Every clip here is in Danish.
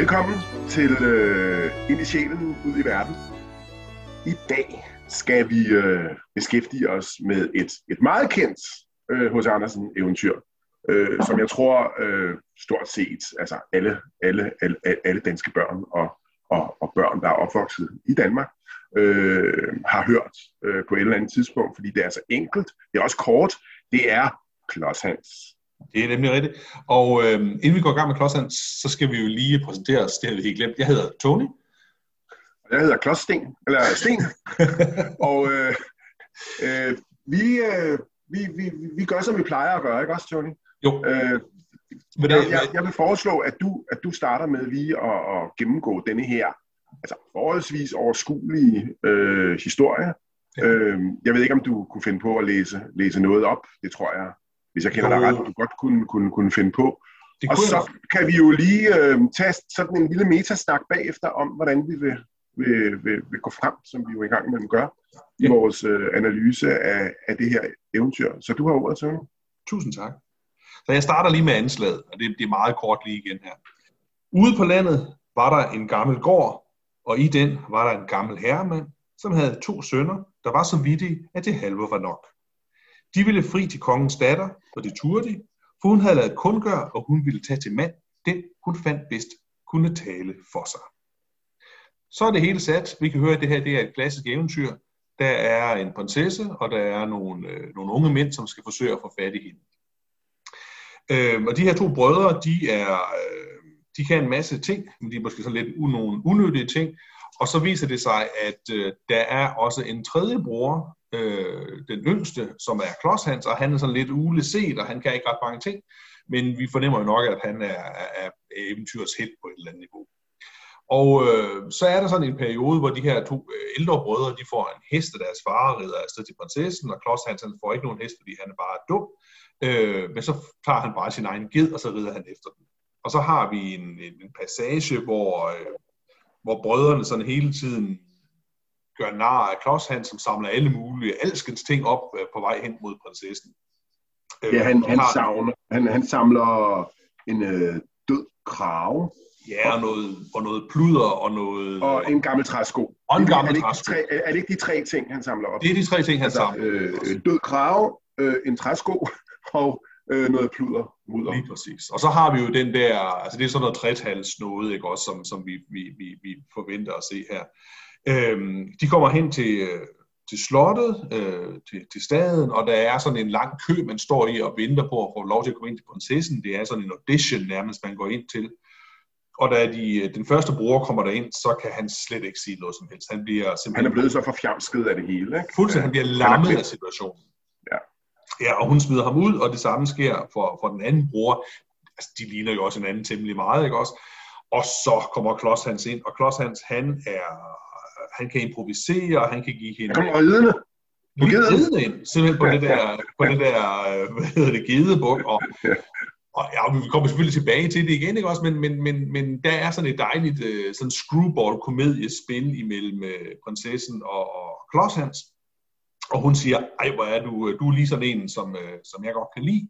Velkommen til øh, Ind i sjælen ud i verden. I dag skal vi øh, beskæftige os med et, et meget kendt øh, H.C. Andersen eventyr, øh, som jeg tror øh, stort set altså alle, alle, alle, alle danske børn og, og, og børn, der er opvokset i Danmark, øh, har hørt øh, på et eller andet tidspunkt, fordi det er så enkelt. Det er også kort. Det er Klods Hans. Det er nemlig rigtigt. Og øh, inden vi går i gang med Klods så skal vi jo lige præsentere os. Det har vi ikke glemt. Jeg hedder Tony. Jeg hedder Klods Sten, eller Sten. og øh, øh, vi, øh, vi, vi, vi gør, som vi plejer at gøre, ikke også, Tony? Jo. Øh, men jeg, jeg, jeg vil foreslå, at du, at du starter med lige at, at gennemgå denne her altså forholdsvis overskuelige øh, historie. Ja. Øh, jeg ved ikke, om du kunne finde på at læse, læse noget op. Det tror jeg hvis jeg kender dig ret, du godt kunne, kunne, kunne finde på. Det og så jeg. kan vi jo lige øh, tage sådan en lille metasnak bagefter om, hvordan vi vil, vil, vil, vil gå frem, som vi jo i gang med at gøre, ja. i vores øh, analyse af, af det her eventyr. Så du har ordet, Søren. Tusind tak. Så jeg starter lige med anslaget, og det, det er meget kort lige igen her. Ude på landet var der en gammel gård, og i den var der en gammel herremand, som havde to sønner, der var så vittige, at det halve var nok. De ville fri til kongens datter, og det turde de, for hun havde lavet kundgør, og hun ville tage til mand, den hun fandt bedst kunne tale for sig. Så er det hele sat. Vi kan høre, at det her det er et klassisk eventyr. Der er en prinsesse, og der er nogle, øh, nogle unge mænd, som skal forsøge at få fat i hende. Øh, og de her to brødre, de, er, øh, de kan en masse ting, men de er måske sådan lidt u- nogle unødige ting. Og så viser det sig, at øh, der er også en tredje bror, øh, den yngste, som er Klodshans, og han er sådan lidt uleset, og han kan ikke ret mange ting, men vi fornemmer jo nok, at han er, er eventyrs helt på et eller andet niveau. Og øh, så er der sådan en periode, hvor de her to øh, ældre brødre, de får en hest af deres far, og rider afsted til prinsessen, og Klods Hansen får ikke nogen hest, fordi han er bare dum. Øh, men så tager han bare sin egen ged, og så rider han efter den. Og så har vi en, en, en passage, hvor, øh, hvor brødrene sådan hele tiden gør nar af Claus han, som samler alle mulige alskens ting op øh, på vej hen mod prinsessen. Ja, han, øh, han, har, savner, han, han samler en øh, død krave. Ja, og noget, og noget pluder og noget... Og en gammel træsko. Og en gammel er, træsko. Tre, er det ikke de tre ting, han samler op? Det er de tre ting, han altså, samler. Øh, død krave, øh, en træsko og øh, noget pluder. Mudder. Lige præcis. Og så har vi jo den der, altså det er sådan noget trætals noget, ikke også, som, som vi, vi, vi, vi forventer at se her. Øhm, de kommer hen til, øh, til slottet, øh, til, til staden, og der er sådan en lang kø, man står i og venter på at få lov til at komme ind til prinsessen. Det er sådan en audition nærmest, man går ind til. Og da de, den første bror kommer derind, så kan han slet ikke sige noget som helst. Han, bliver simpelthen... han er blevet så forfjamsket af det hele. Ikke? Fuldstændig, han bliver lammet af situationen. Ja. ja, og hun smider ham ud, og det samme sker for, for den anden bror. Altså, de ligner jo også hinanden temmelig meget, ikke også? Og så kommer Klods Hans ind, og Klods Hans, han er han kan improvisere, han kan give hende... Han kommer ridende. På ridende ind, simpelthen på det der, på det der øh, hvad hedder det, gedebuk, og, og ja, vi kommer selvfølgelig tilbage til det igen, ikke også, men, men, men, men der er sådan et dejligt øh, sådan screwball-komediespil imellem øh, prinsessen og, og Klods og hun siger, ej, hvor er du, du er lige sådan en, som, som jeg godt kan lide.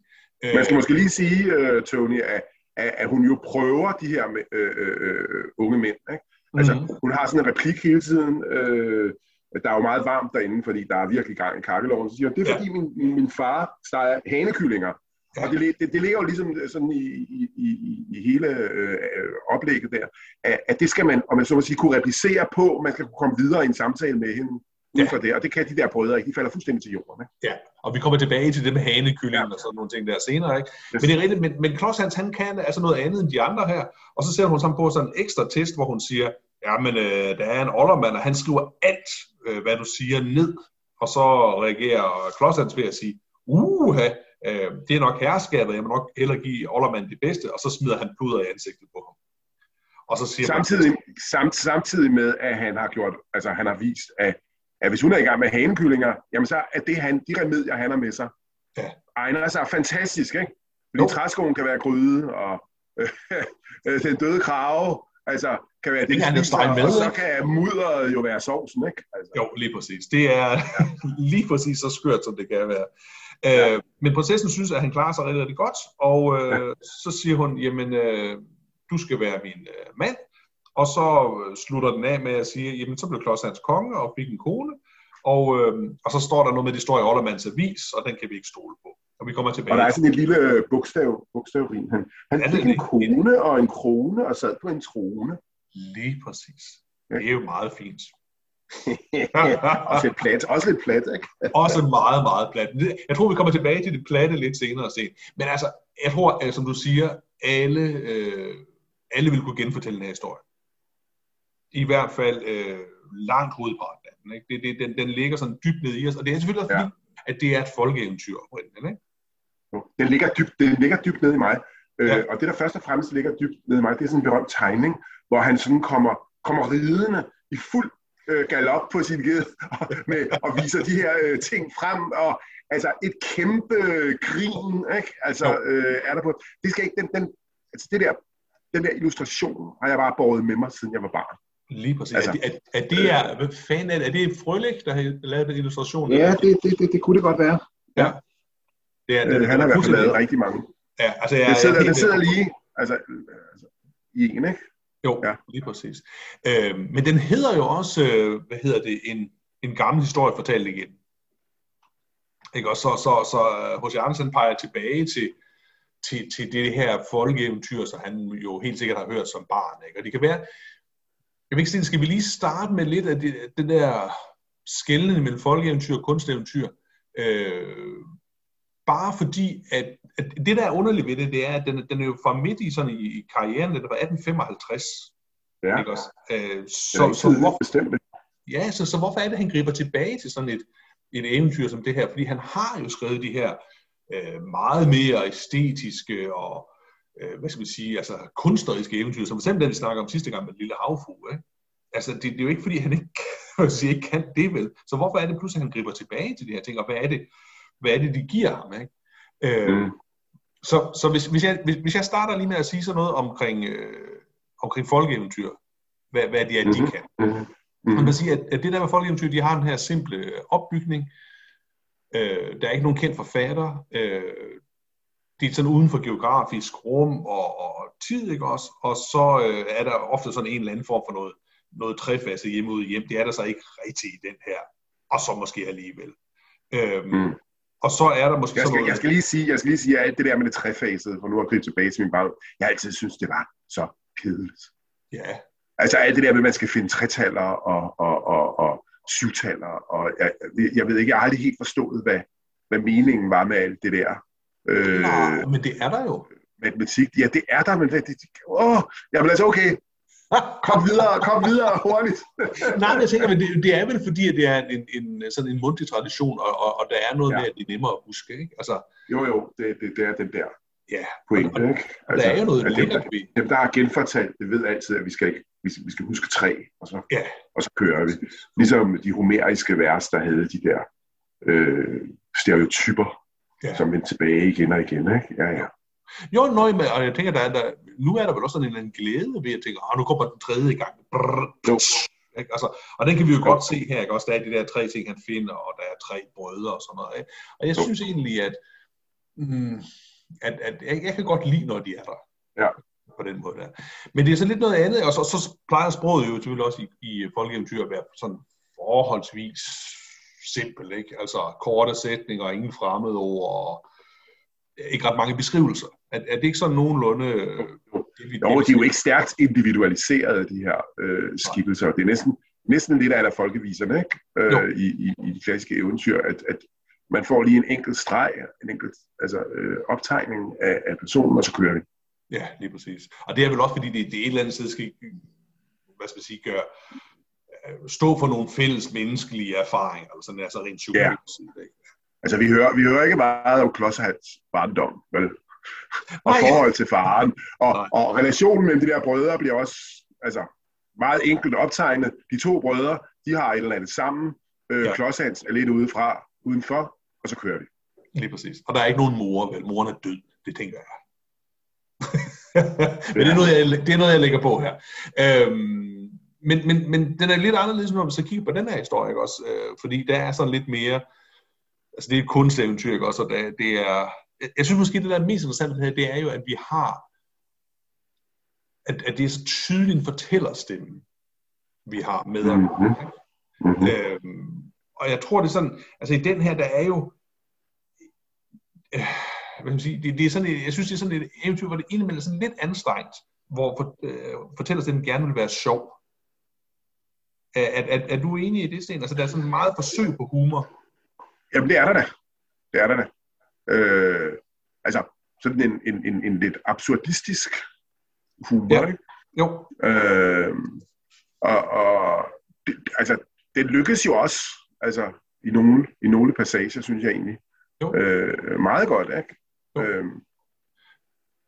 Man skal måske lige sige, Tony, at, at hun jo prøver de her øh, øh, unge mænd, ikke? Altså, mm-hmm. hun har sådan en replik hele tiden. Øh, der er jo meget varmt derinde, fordi der er virkelig gang i kakkeloven. Så siger hun, det er fordi ja. min, min, min far steger hanekyllinger. Ja. Og det, det, det ligger jo ligesom sådan i, i, i, i hele øh, oplægget der, at, at det skal man, om man så må sige, kunne replicere på, man skal kunne komme videre i en samtale med hende ja. for det, og det kan de der brødre ikke, de falder fuldstændig til jorden. Ikke? Ja, og vi kommer tilbage til det med hanekyllingen ja. og sådan nogle ting der senere, ikke? Yes. Men det er rigtigt, men, men Klods Hans, han kan altså noget andet end de andre her, og så sætter hun sammen på sådan en ekstra test, hvor hun siger, ja, men øh, der er en oldermand, og han skriver alt, øh, hvad du siger, ned, og så reagerer Klods Hans ved at sige, uha, øh, det er nok herskabet, jeg må nok hellere give oldermanden det bedste, og så smider han puder i ansigtet på ham. Og så siger samtidig, man, samt, samtidig med, at han har gjort, altså han har vist, at at hvis hun er i gang med hanekyllinger, jamen så er det han, de remedier, han har med sig, ja. egner sig fantastisk, ikke? Fordi træskoen kan være gryde, og øh, den døde krave, altså kan være det, det kan spiser, med, og så kan mudderet jo være sovsen, ikke? Altså. Jo, lige præcis. Det er lige præcis så skørt, som det kan være. Ja. Øh, men prinsessen synes, at han klarer sig rigtig, rigtig godt, og øh, ja. så siger hun, jamen, øh, du skal være min øh, mand, og så øh, slutter den af med at sige, jamen så blev Klods hans konge og fik en kone, og, øh, og så står der noget med, det står i Ollermands avis, og den kan vi ikke stole på. Og vi kommer tilbage. Og der er sådan en lille øh, bogstav, bogstavrin. Han, han fik en kone og en krone og sad på en trone. Lige præcis. Det er jo meget fint. også lidt plat, også lidt plat, ikke? også meget, meget plat. Jeg tror, vi kommer tilbage til det platte lidt senere at se. Men altså, jeg tror, som du siger, alle, øh, alle vil kunne genfortælle den her historie. I hvert fald øh, langt hovedparten af den. Ikke? Det, det, den, den ligger sådan dybt ned i os, og det er selvfølgelig også ja. fordi, at det er et folkeeventyr oprindeligt. Ikke? Den ligger dybt, den ligger dybt ned i mig. Øh, ja. Øh, og det, der først og fremmest ligger dybt ned i mig, det er sådan en berømt tegning, hvor han sådan kommer, kommer ridende i fuld øh, galop på sin ged med, og viser de her øh, ting frem, og altså et kæmpe grin, ikke? Altså, øh, er der på, det skal ikke, den, den, altså det der, den der illustration har jeg bare båret med mig, siden jeg var barn. Lige præcis. Altså, er, det, er, er det, er, hvad fanden er det? Er det Frølik, der har lavet den illustration? Ja, det, det, det, det kunne det godt være. Ja. Det er, det, øh, han har i hvert fald lavet rigtig mange. Ja, altså jeg, det sidder, jeg, det sidder lige altså, altså, i en, ikke? Jo, ja. lige præcis. Øh, men den hedder jo også, øh, hvad hedder det, en, en gammel historie fortalt igen. Ikke? Og så, så, så H.C. Øh, Andersen peger tilbage til, til, til det her folkeeventyr, så han jo helt sikkert har hørt som barn. Ikke? Og det kan være, jeg vil ikke sige, skal vi lige starte med lidt af det, det der skældende mellem folkeeventyr og kunsteventyr. Øh, bare fordi, at, at det der er underligt ved det, det er, at den, den er jo fra midt i, sådan i, i karrieren, det var 1855. Ja, ikke også? Øh, så, så, så, hvor, bestemt. Ja, så, så hvorfor er det, han griber tilbage til sådan et, et eventyr som det her? Fordi han har jo skrevet de her øh, meget mere æstetiske og øh, hvad skal man sige, altså kunstneriske eventyr, som eksempel den, vi snakker om sidste gang med Lille Havfru, ikke? Altså, det, det, er jo ikke, fordi han ikke, sige, ikke kan det vel. Så hvorfor er det pludselig, at han griber tilbage til de her ting, og hvad er det, hvad er det de giver ham? Ikke? Øh, mm. Så, så hvis, hvis, jeg, hvis, hvis jeg starter lige med at sige sådan noget omkring, øh, omkring folkeeventyr, hvad, hvad det er, de mm-hmm. kan. Mm-hmm. Man kan sige, at, at det der med folkeeventyr, de har den her simple opbygning. Øh, der er ikke nogen kendt forfatter. Øh, det er sådan uden for geografisk rum og, og tid, ikke også? Og så øh, er der ofte sådan en eller anden form for noget, noget trefase hjemme ud hjem. Det er der så ikke rigtigt i den her. Og så måske alligevel. Øhm, mm. Og så er der måske jeg skal, noget... Jeg skal lige sige, jeg skal lige sige, at det der med det trefasede, for nu at gribe tilbage til min barn, jeg altid synes det var så kedeligt. Ja. Altså alt det der med, at man skal finde tretaller og, og, og, og syvtaller, og jeg, jeg ved ikke, jeg har aldrig helt forstået, hvad, hvad meningen var med alt det der. Øh, Nej, men det er der jo. Matematik, ja, det er der, men det, det, åh, jamen altså, okay, kom videre, kom videre hurtigt. Nej, jeg tænker, men det, det er vel fordi, at det er en, en, sådan en mundtlig tradition, og, og, og der er noget ja. med, at det er nemmere at huske, ikke? Altså, jo, jo, det, det, det er den der ja, pointe, og, ikke? Altså, der er jo noget altså, lækkert ved. Dem, der har genfortalt, det ved altid, at vi skal, vi, vi skal huske tre, og så, ja. og så kører vi. Ligesom de homeriske vers, der havde de der øh, stereotyper, ja. som vendte tilbage igen og igen, ikke? Ja, ja. Jo, nøj, med, og jeg tænker, der er, der, nu er der vel også sådan en eller anden glæde ved at tænke, ah, nu kommer den tredje gang. Brrr, jo. Ikke? Altså, og den kan vi jo godt se her, ikke? også der er de der tre ting, han finder, og der er tre brødre og sådan noget. Ikke? Og jeg synes egentlig, at, mm, at, at jeg, jeg kan godt lide, når de er der. Ja. På den måde der. Men det er så lidt noget andet, og så, så plejer sproget jo selvfølgelig også i, i folkeeventyr at være sådan forholdsvis simpel, ikke? Altså korte sætninger, ingen fremmede ord, og ikke ret mange beskrivelser. Er, er det ikke sådan nogenlunde... Øh, jo, de er jo ikke stærkt individualiseret, de her øh, skikkelser. Det er næsten, næsten lidt af folkeviserne ikke? Øh, i, i, i de klassiske eventyr, at, at man får lige en enkelt streg, en enkelt altså, øh, optegning af, af personen, og så kører vi. Ja, lige præcis. Og det er vel også, fordi det, det et eller andet sted skal, hvad skal man sige, gøre, stå for nogle fælles menneskelige erfaringer, eller sådan altså rent psykologisk. Ja. Altså, vi hører, vi hører ikke meget om Klodshals barndom, vel? og forhold til faren. Og, og relationen mellem de der brødre bliver også altså, meget enkelt optegnet. De to brødre, de har et eller andet sammen. Øh, ja. Er lidt udefra, udenfor, og så kører vi. Lige præcis. Og der er ikke nogen mor, vel? Moren er død, det tænker jeg. men det er, noget, jeg, det er noget, jeg lægger på her. Øhm, men, men, men den er lidt anderledes, når man så kigger på den her historie, også, øh, fordi der er sådan lidt mere altså det er et kunsteventyr, ikke også? Og det, det er, jeg synes måske, det der er mest interessant her, det er jo, at vi har at, at det er så tydeligt en fortællerstemme, vi har med at mm-hmm. Mm-hmm. Øhm, og jeg tror, det er sådan, altså i den her, der er jo, øh, hvad man sige, det, det er sådan, et, jeg synes, det er sådan et eventyr, hvor det indimellem er sådan lidt anstrengt, hvor for, øh, fortællerstemmen gerne vil være sjov. Er, er, er, er du enig i det, Sten? Altså, der er sådan meget forsøg på humor. Jamen, det er der da. Det er der da. Øh, altså, sådan en, en, en, en lidt absurdistisk humor, ja. ikke? Jo. Øh, og og det, altså, det lykkes jo også, altså, i nogle, i nogle passager, synes jeg egentlig. Jo. Øh, meget godt, ikke? Jo. Øh,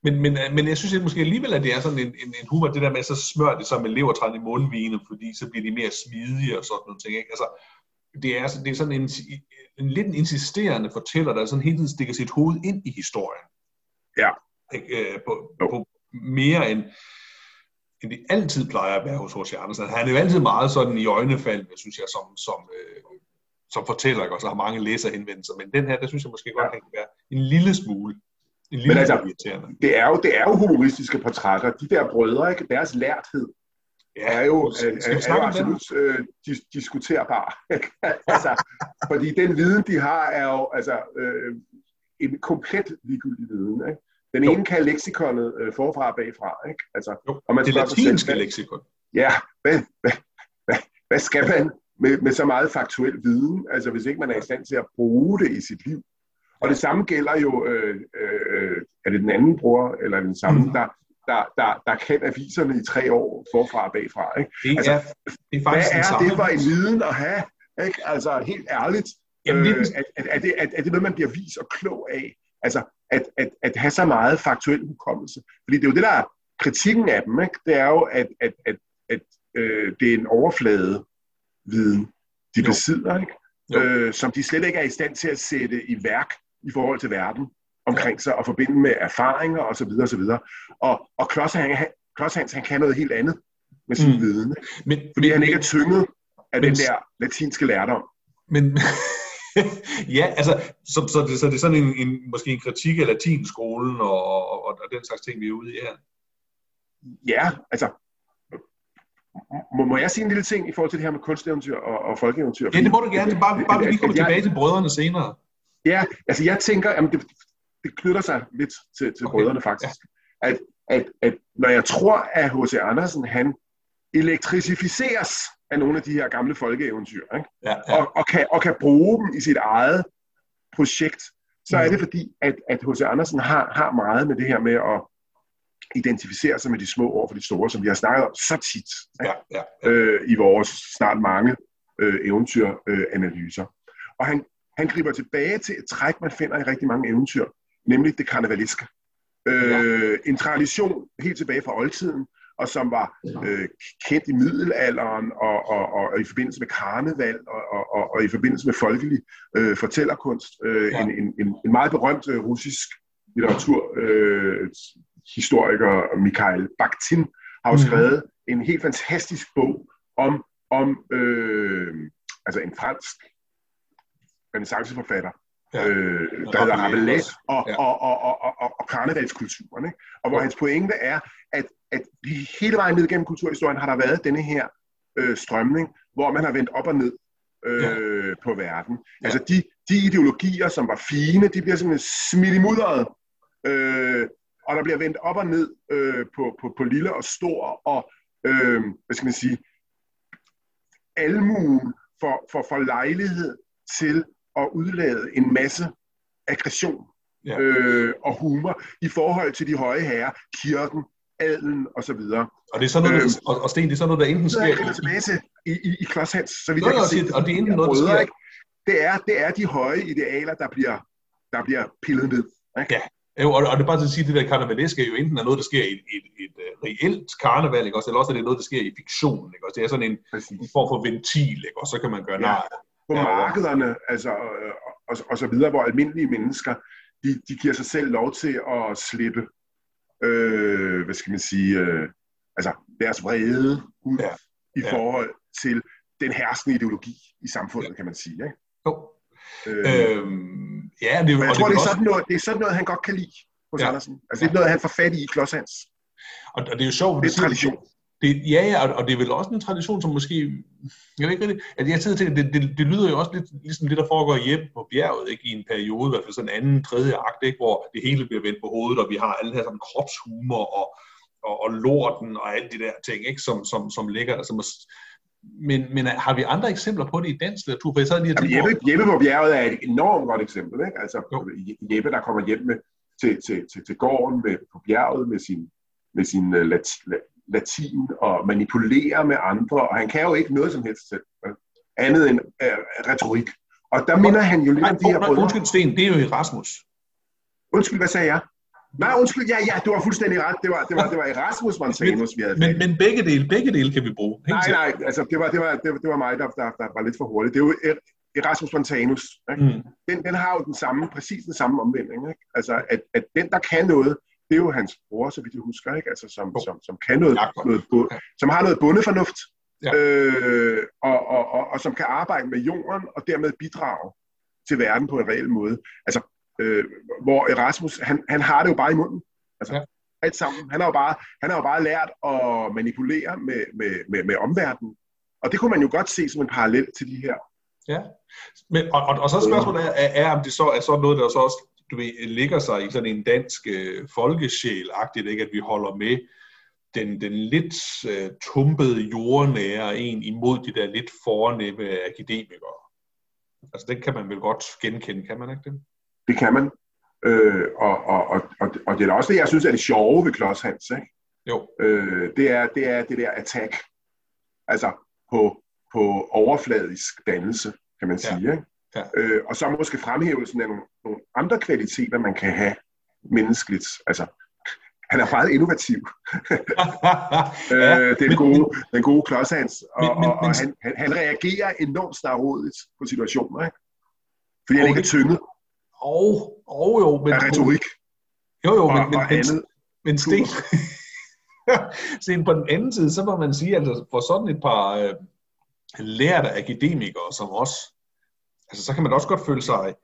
men, men, men jeg synes at måske alligevel, at det er sådan en, en, en humor, det der med, så smør det sig med levertræn i mundvinen, fordi så bliver de mere smidige og sådan noget ting. Ikke? Altså, det er, det er sådan en, en lidt en insisterende fortæller, der sådan hele tiden stikker sit hoved ind i historien. Ja. Ikke? Øh, på, på mere end, end det altid plejer at være hos H.C. Andersen. Han er jo altid meget sådan i øjnefaldende, synes jeg, som, som, øh, som fortæller, og så har mange læserhenvendelser. Men den her, der synes jeg måske godt, ja. kan være en lille smule en lille Men altså, det er, jo, det er jo humoristiske portrætter. De der brødre, ikke? deres lærthed, ja, er jo, er, er, er jo absolut øh, dis- diskuterbar. altså, fordi den viden, de har, er jo altså, øh, en komplet ligegyldig viden. Ikke? Den ene jo. kan leksikonet øh, forfra og bagfra. Ikke? Altså, jo. og man det latinske selv, leksikon. Ja, hvad, hvad, hvad, hvad skal man med, med så meget faktuel viden, altså hvis ikke man er i stand til at bruge det i sit liv? Og det samme gælder jo, øh, øh, er det den anden bror, eller den samme, mm. der, der, der, der kan aviserne i tre år forfra og bagfra. Ikke? Det altså, er, det er faktisk hvad er det for en viden at have? Ikke? Altså helt ærligt, Jamen, øh, er, er, er, det, er, er det noget, man bliver vis og klog af? Altså at, at, at have så meget faktuel hukommelse. Fordi det er jo det, der er kritikken af dem. Ikke? Det er jo, at, at, at, at øh, det er en overflade viden, de jo. besidder, ikke? Øh, som de slet ikke er i stand til at sætte i værk i forhold til verden omkring sig og forbinde med erfaringer osv. osv. Og, og Klods, han, Klods Hans, han kan noget helt andet med sin mm. viden. Men, fordi men, han ikke er tynget af men, den der latinske lærdom. Men, ja, altså, så, så, det, så det er sådan en, en, måske en kritik af latinskolen og, og, og den slags ting, vi er ude i her. Ja, altså, må, må jeg sige en lille ting i forhold til det her med kunsteventyr og, og folkeeventyr? Ja, det må du gerne. Bare, bare vi lige kommer tilbage til brødrene senere. Ja, altså jeg tænker, at det, det knytter sig lidt til, til okay. brødrene faktisk. Ja. At, at, at når jeg tror, at H.C. Andersen, han elektrificeres af nogle af de her gamle folkeeventyr, ikke? Ja, ja. Og, og, kan, og kan bruge dem i sit eget projekt, så mm. er det fordi, at, at H.C. Andersen har, har meget med det her med at identificere sig med de små over for de store, som vi har snakket om så tit ja, ja, ja. Øh, i vores snart mange øh, eventyranalyser. Øh, og han, han griber tilbage til et træk, man finder i rigtig mange eventyr, nemlig det karnevaliske. Øh, ja. En tradition helt tilbage fra oldtiden, og som var øh, kendt i middelalderen og, og, og, og i forbindelse med karneval og, og, og, og i forbindelse med folkelig øh, fortællerkunst. Øh, ja. en, en, en, en meget berømt øh, russisk litteratur øh, Mikhail Bakhtin, har jo mhm. skrevet mm. en helt fantastisk bog om, om øh, altså en fransk renaissanceforfatter, ja. øh, der hedder Rabelais, og, ja. og, og, og, og, og, og karnevalskulturen. Ikke? Og hvor ja. hans pointe er, at, at hele vejen ned gennem kulturhistorien har der været denne her øh, strømning, hvor man har vendt op og ned øh, ja. på verden. Ja. Altså de, de ideologier, som var fine, de bliver simpelthen smidt i mudderet, øh, og der bliver vendt op og ned øh, på, på, på lille og stor, og øh, hvad skal man sige, almuen for, for, for lejlighed til at udlade en masse aggression ja. øh, og humor i forhold til de høje herrer, kirken, adelen og så videre. Og det er sådan noget, øh, og, og Sten, det er sådan noget, der enten sker... Det er tilbage til i, i, i Klods så vidt jeg kan se. Og det er enten noget, der sker... Ikke? Det er, det er de høje idealer, der bliver, der bliver pillet ned. Ikke? Ja, jo, og, og det er bare til at sige, at det der karnevaleske er jo enten er noget, der sker i et, et, et, et reelt karneval, ikke? Også, eller også er det noget, der sker i fiktion. Ikke? Også, det er sådan en, en form for ventil, ikke? og så kan man gøre ja. nar på ja. markederne, altså, og, og så videre, hvor almindelige mennesker, de, de giver sig selv lov til at slippe, øh, hvad skal man sige, øh, altså deres vrede ud ja. i ja. forhold til den herskende ideologi i samfundet, ja. kan man sige. Ikke? Jo. Øh, øhm, ja, det, Men jeg tror, det, det, er sådan noget, det er sådan noget, han godt kan lide hos ja. Andersen. Altså, det er noget, han får fat i i Klodshands. Og, og det er jo sjovt. Det er tradition. Det, ja, ja, og, og det er vel også en tradition, som måske, jeg ved ikke rigtigt, at jeg sidder til, det, det, det lyder jo også lidt ligesom det, der foregår hjemme på bjerget, ikke? i en periode, i hvert fald sådan en anden, tredje akt, ikke? hvor det hele bliver vendt på hovedet, og vi har alle her sådan kropshumor og, og, og lorten og alle de der ting, ikke? Som, som, som ligger der. Som, men, men har vi andre eksempler på det i dansk litteratur? For jeg sad lige Jamen, Jeppe, Jeppe på bjerget er et enormt godt eksempel. Ikke? Altså, jo. Jeppe, der kommer hjem med, til, til, til, til gården med, på bjerget med sin, med sin uh, lat, latin og manipulerer med andre, og han kan jo ikke noget som helst selv, andet end uh, retorik. Og der minder han jo lidt om de her brødre. Undskyld, Sten, det er jo Erasmus. Undskyld, hvad sagde jeg? Nej, undskyld, ja, ja, du var fuldstændig ret. Det var, det var, det var Erasmus Montanus, vi havde men, men begge dele, begge dele kan vi bruge. nej, nej, altså det var, det var, det var, det var mig, der, der, der var lidt for hurtigt. Det er jo Erasmus Montanus. Ikke? Mm. Den, den har jo den samme, præcis den samme omvending. Ikke? Altså, at, at den, der kan noget, det er jo hans bror, så vidt jeg husker, ikke? Altså, som, som, som kan noget, noget som har noget bundefornuft, ja. øh, og, og, og, og som kan arbejde med jorden, og dermed bidrage til verden på en reel måde. Altså, øh, hvor Erasmus, han, han har det jo bare i munden. Altså, ja. alt sammen. Han har, jo bare, han har jo bare lært at manipulere med, med, med, med omverdenen. Og det kunne man jo godt se som en parallel til de her. Ja, Men, og, og, og så spørgsmålet er, er, er, om det så er så noget, der så også du ved, ligger sig i sådan en dansk øh, folkesjæl-agtigt, ikke? at vi holder med den, den lidt øh, tumpede, jordnære en imod de der lidt fornemme akademikere. Altså, den kan man vel godt genkende, kan man ikke det? Det kan man. Øh, og, og, og, og, og det er også det, jeg synes er det sjove ved Klods Hans. Ikke? Jo. Øh, det, er, det er det der attack. Altså på, på overfladisk dannelse, kan man sige. Ja. Ikke? Ja. Øh, og så måske fremhævelsen af nogle, nogle andre kvaliteter, man kan have menneskeligt. Altså, han er meget innovativ. ja, øh, den, gode, den gode klodshans. Og, men, men, og, og han, han, han reagerer enormt snarrådigt på situationer, ikke? Fordi han ikke er tynget. Og, og jo, men... Af retorik. Jo, jo, men, og, men, og men, andet. men Sten, Sten, på den anden side, så må man sige, altså, for sådan et par øh, lærte akademikere som os, altså, så kan man også godt føle sig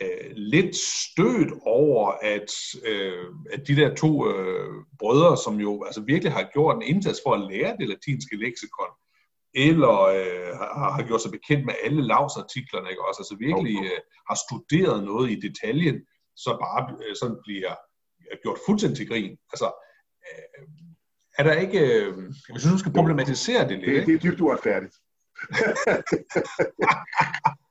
øh, lidt stødt over, at, øh, at de der to øh, brødre, som jo altså virkelig har gjort en indsats for at lære det latinske leksikon, eller øh, har, har gjort sig bekendt med alle lavsartiklerne, ikke også? Altså virkelig øh, har studeret noget i detaljen, så bare øh, sådan bliver gjort fuldstændig til grin. Altså, øh, er der ikke, øh, hvis du skal problematisere det lidt, det, det er dybt uretfærdigt.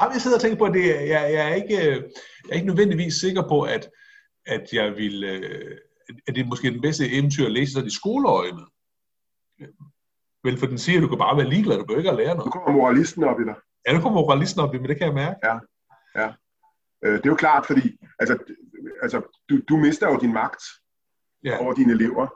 Jamen, jeg sidder og tænker på, at det, jeg, jeg, er ikke, jeg er ikke nødvendigvis sikker på, at, at jeg vil, øh, at det er måske den bedste eventyr at læse sådan i skoleøje med. Vel, for den siger, at du kan bare være ligeglad, du behøver ikke at lære noget. Du kommer moralisten op i dig. Ja, du kommer moralisten op i men det kan jeg mærke. Ja, ja. Øh, det er jo klart, fordi altså, altså, du, du mister jo din magt ja. over dine elever,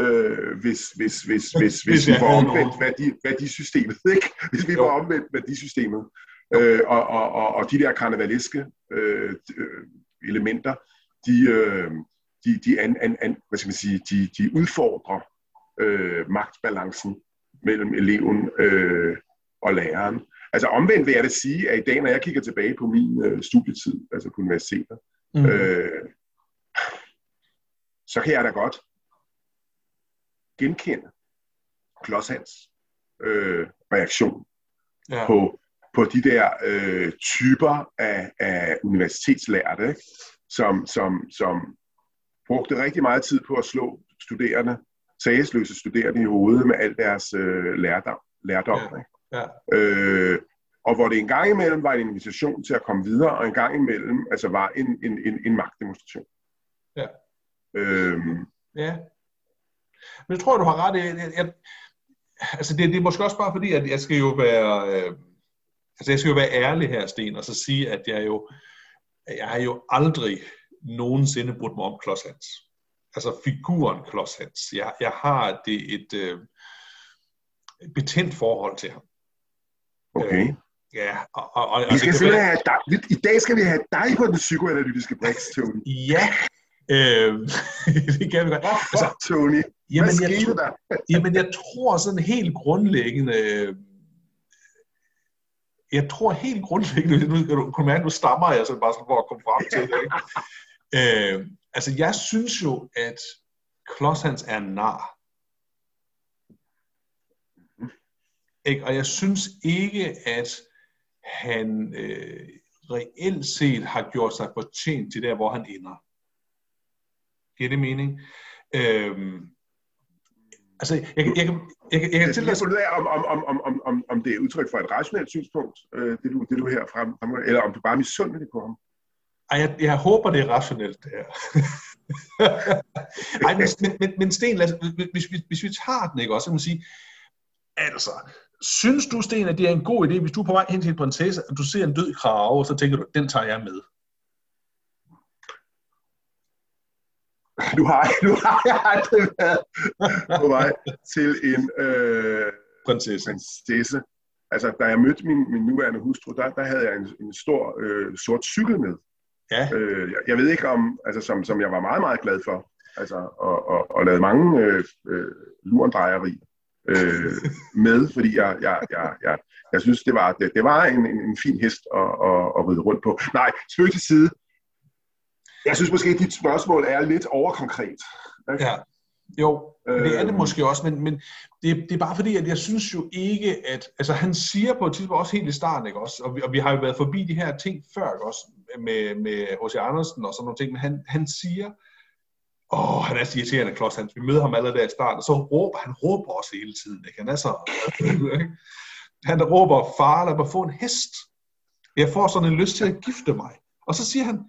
øh, hvis, hvis, hvis, hvis, hvis vi får omvendt værdi, værdisystemet, ikke? Hvis vi får omvendt værdisystemet. Øh, og, og, og, og de der karnevaliske øh, elementer, de, øh, de, de, an, an, an, hvad skal man sige, de, de udfordrer øh, magtbalancen mellem eleven øh, og læreren. Altså omvendt vil jeg da sige, at i dag, når jeg kigger tilbage på min øh, studietid, altså på universitetet, mm. øh, så kan jeg da godt genkende Klodshans øh, reaktion ja. på på de der øh, typer af, af universitetslærte, ikke? Som, som, som brugte rigtig meget tid på at slå studerende, sagesløse studerende i hovedet med al deres øh, lærdom. lærdom ja. Ikke? Ja. Øh, og hvor det en gang imellem var en invitation til at komme videre, og en gang imellem altså var en, en, en, en magtdemonstration. Ja. Øhm, ja. Men jeg tror, du har ret. Jeg, jeg, altså det, det er måske også bare fordi, at jeg skal jo være... Øh, Altså jeg skal jo være ærlig her, Sten, og så sige, at jeg jo, jeg har jo aldrig nogensinde brudt mig om Klodshans. Altså figuren Klodshans. Jeg, jeg har det et, øh, et betændt forhold til ham. Okay. Øh, ja, og, og, og, vi skal og være... have dig. I dag skal vi have dig på den psykoanalytiske brix, Tony. Ja, øh, det kan vi godt. Hvorfor, altså, Tony? Hvad jamen, skete jeg, der? jamen, jeg tror sådan helt grundlæggende, øh, jeg tror helt grundlæggende, nu kan du kunne mærke, nu stammer jeg sådan bare sådan for at komme frem til det. Ikke? øh, altså jeg synes jo, at Klods er nar. Ikke? Og jeg synes ikke, at han øh, reelt set har gjort sig fortjent til der, hvor han ender. Giver det mening? Øhm, altså, jeg, jeg, jeg, jeg, jeg, jeg finde ud af, om, om, om, om, om, om det er udtryk for et rationelt synspunkt, øh, det, du, det du her frem, eller om du bare misunder det på ham. Ej, jeg, jeg håber, det er rationelt, det her. Ej, men, men, men Sten, lad, hvis, hvis, hvis vi tager den, ikke også, så kan man sige, altså, synes du, Sten, at det er en god idé, hvis du er på vej hen til en prinsesse, at du ser en død krave, og så tænker du, den tager jeg med? Du har, du har aldrig været på vej til en øh, prinsesse. prinsesse. Altså, da jeg mødte min, min nuværende hustru, der, der havde jeg en, en stor øh, sort cykel med. Ja. Øh, jeg, jeg ved ikke om, altså som, som jeg var meget, meget glad for, altså, og, og, og lavede mange øh, øh, øh, med, fordi jeg, jeg, jeg, jeg, jeg synes, det var, det, det var en, en, en fin hest at, at, at ride rundt på. Nej, spøg til side. Jeg synes måske, at dit spørgsmål er lidt overkonkret. Ikke? Ja, jo, det er det måske også, men, men det, det er bare fordi, at jeg synes jo ikke, at, altså han siger på et tidspunkt også helt i starten, ikke også, og vi, og vi har jo været forbi de her ting før, ikke også, med, med H.C. Andersen og sådan nogle ting, men han, han siger, åh, han er så irriterende, Klods Hans, vi møder ham allerede der i starten, og så råber han råber også hele tiden, ikke? han er så, han råber, far, lad mig få en hest, jeg får sådan en lyst til at gifte mig, og så siger han,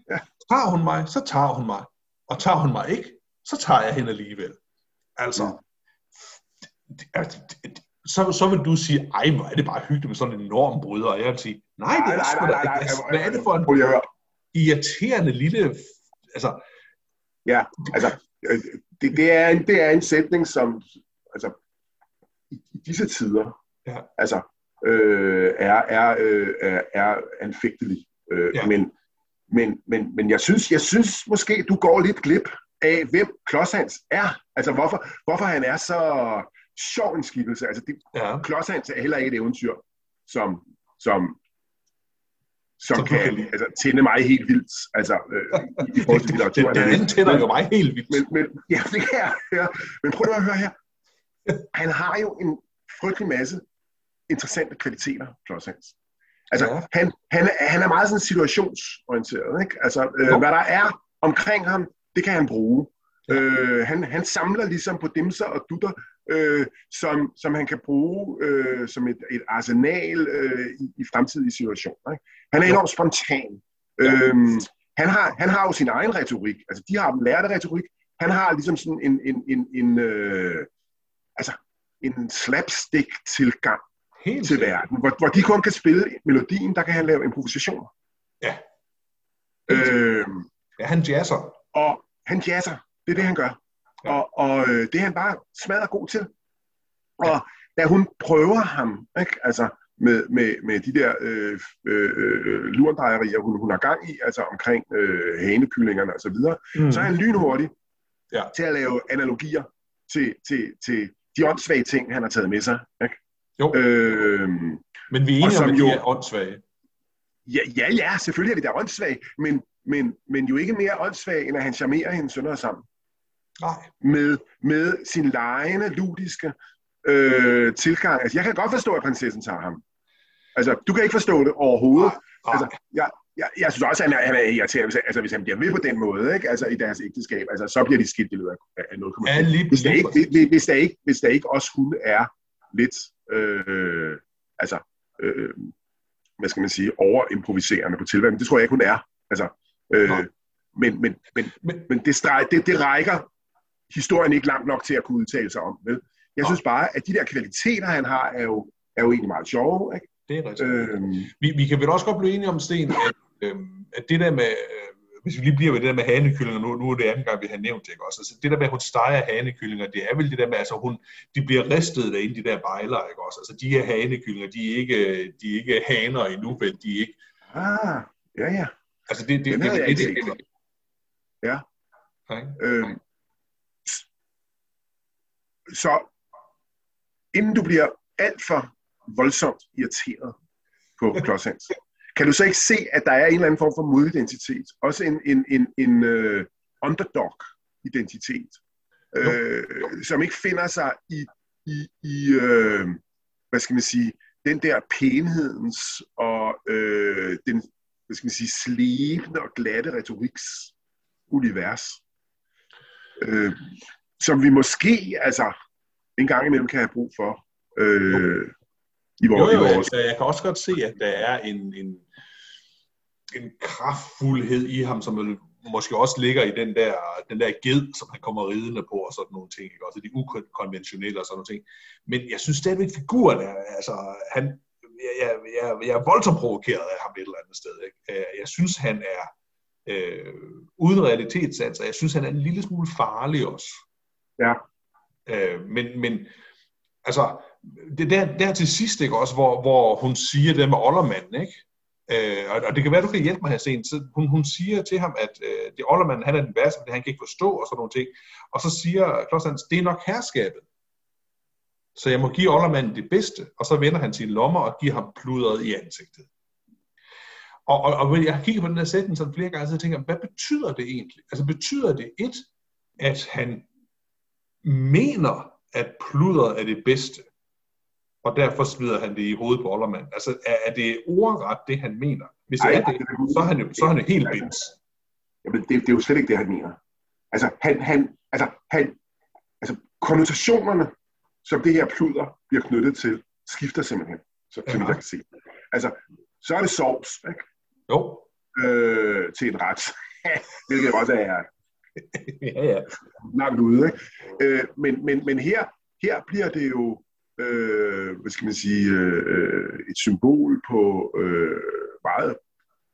tager hun mig, så tager hun mig, og tager hun mig ikke, så tager jeg hende alligevel. Altså, mm. så, så vil du sige, ej, hvor er det bare hyggeligt med sådan en enorm bryder, og jeg vil sige, nej, det er sgu da ikke. Hvad er det for en irriterende lille, altså... Ja, altså, øh, det, det, er, en, det er en sætning, som, altså, i disse tider, ja. altså, øh, er, er, øh, er, er anfægtelig. Øh, ja. men, men, men, men jeg synes, jeg synes måske, du går lidt glip af, hvem Klodshans er. Altså, hvorfor, hvorfor han er så sjov en skikkelse. Altså, det, ja. Klodshans er heller ikke et eventyr, som, som, som kan altså, tænde mig helt vildt. Altså, øh, i, forhold til litteratur. den, den tænder jo mig helt vildt. Men, men, ja, det kan jeg høre. Men prøv at høre her. Han har jo en frygtelig masse interessante kvaliteter, Klodshans. Altså, ja. han, han, er, han er meget sådan situationsorienteret. Ikke? Altså, øh, hvad der er omkring ham, det kan han bruge. Ja. Øh, han, han samler ligesom på dimser og dutter, øh, som, som han kan bruge øh, som et, et arsenal øh, i, i fremtidige situationer. Ikke? Han er enormt spontan. Ja. Øhm, han, har, han har jo sin egen retorik. Altså, de har den lærte retorik. Han har ligesom sådan en, en, en, en, øh, altså, en slapstick-tilgang Helt til verden, hvor, hvor de kun kan spille melodien, der kan han lave improvisationer. Ja. Øhm, ja, han jazzer. Og han jazzer. Det er det, han gør. Ja. Og, og øh, det er han bare smadret god til. Og da hun prøver ham, ikke? Altså, med, med, med de der øh, øh, øh lurendrejerier, hun, hun har gang i, altså omkring øh, hanekyllingerne og så videre, mm. så er han lynhurtig ja. til at lave analogier til, til, til de åndssvage ting, han har taget med sig. Ikke? Jo. Øh, men vi er enige om, at de er åndssvage. Ja, ja, ja, selvfølgelig er det der åndssvage, men, men, men jo ikke mere åndssvag, end at han charmerer hendes sønner sammen. Nej. Med, med sin lejende, ludiske øh, tilgang. Altså, jeg kan godt forstå, at prinsessen tager ham. Altså, du kan ikke forstå det overhovedet. Nej. Nej. Altså, jeg, jeg, jeg synes også, at han er, han er irriterende, hvis, altså, hvis han bliver ved på den måde, ikke? Altså, i deres ægteskab. Altså, så bliver de skidt i løbet af noget. Ja, lige, hvis, der ikke, hvis, hvis, der ikke, hvis der ikke også hun er lidt, øh, altså, øh, hvad skal man sige, overimproviserende på tilværelsen. Det tror jeg ikke, hun er. Altså, øh, men, men, men, men, men det, streg, det, det rækker historien ikke langt nok til at kunne udtale sig om. Vel? Jeg synes bare, at de der kvaliteter, han har, er jo, er jo egentlig meget sjove. Ikke? Det er rigtigt. Øhm, vi, vi kan vel også godt blive enige om, Sten, at, øhm, at det der med, øh, hvis vi lige bliver ved det der med hanekyllinger, nu, nu er det anden gang, vi har nævnt det, ikke også? Altså, det der med, at hun steger hanekyllinger, det er vel det der med, altså hun, de bliver ristet derinde, de der bejler, ikke også? Altså de her hanekyllinger, de er ikke, de er ikke haner endnu, vel? De er ikke... Ah, ja, ja. Altså det, det, det, det, det, det, det, Ja. Okay. Øhm, så inden du bliver alt for voldsomt irriteret på Klodshands, kan du så ikke se, at der er en eller anden form for modidentitet? Også en, en, en, en uh, underdog-identitet øh, som ikke finder sig i, i, i øh, hvad skal man sige, den der pænhedens og øh, den, hvad skal man sige, slebende og glatte retoriks univers, øh, som vi måske, altså, en gang imellem kan have brug for øh, i vores... Jo, jo, vores... Jeg, jeg kan også godt se, at der er en, en, en kraftfuldhed i ham, som måske også ligger i den der, den der ged, som han kommer ridende på, og sådan nogle ting, ikke? også de ukonventionelle og sådan nogle ting. Men jeg synes stadigvæk, figuren er, altså, han, jeg, jeg, jeg, jeg er voldsomt provokeret af ham et eller andet sted. Ikke? Jeg synes, han er øh, uden realitetssans, og jeg synes, han er en lille smule farlig også. Ja. Øh, men, men altså, det der, der til sidst, ikke også, hvor, hvor hun siger det med Ollermanden, ikke? Øh, og, og det kan være, du kan hjælpe mig her sent. Så hun, hun siger til ham, at øh, det Ollermanden, han er den værste, fordi han kan ikke forstå og sådan nogle ting. Og så siger Klods Hans, det er nok herskabet. Så jeg må give Ollermanden det bedste. Og så vender han sine lommer og giver ham pludret i ansigtet. Og, og, og jeg har kigget på den her sætning sådan flere gange, så så tænker hvad betyder det egentlig? Altså betyder det et, at han mener, at pludret er det bedste, og derfor smider han det i hovedet på Ollermand. Altså, er, er det ordret, det han mener? Hvis det Ej, er det, så er han jo, så er han jo helt binds. Jamen, det, det er jo slet ikke det, han mener. Altså, han, han, altså, han, altså, konnotationerne, som det her pluder bliver knyttet til, skifter simpelthen, så kan ja. jeg kan se. Altså, så er det sovs, ikke? Jo. Øh, til en ret. Hvilket også er ja, ja. langt ude. Ikke? Øh, men, men, men her, her bliver det jo øh, hvad skal man sige, øh, et symbol på øh, meget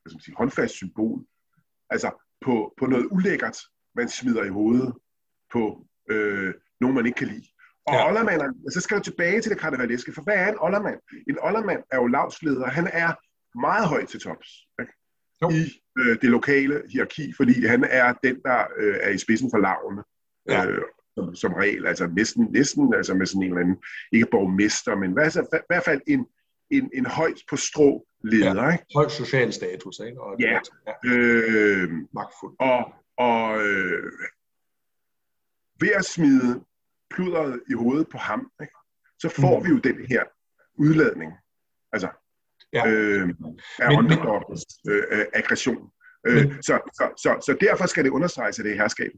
hvad skal man sige, håndfast symbol. Altså på, på noget ulækkert, man smider i hovedet på øh, nogen, man ikke kan lide. Og ja. Ollermand, så skal jeg tilbage til det karnevaleske, for hvad er en Ollermand? En Ollermand er jo lavsleder, han er meget højt til tops ikke? i øh, det lokale hierarki, fordi han er den, der øh, er i spidsen for lavene. Ja. Øh, som, som regel, altså næsten, næsten altså med sådan en eller anden, ikke borgmester, men hvad, altså, i hvert fald en, en, en højt på strå leder. Ja, ikke? Høj social status, ikke? Og, ja, ja. Øh, magtfuld. Og, og øh, ved at smide pludret i hovedet på ham, ikke? så får mm. vi jo den her udladning. Altså, ja. øh, af men, underdogs øh, aggression. Øh, men, så, så, så, så derfor skal det understreges, at det er herskab.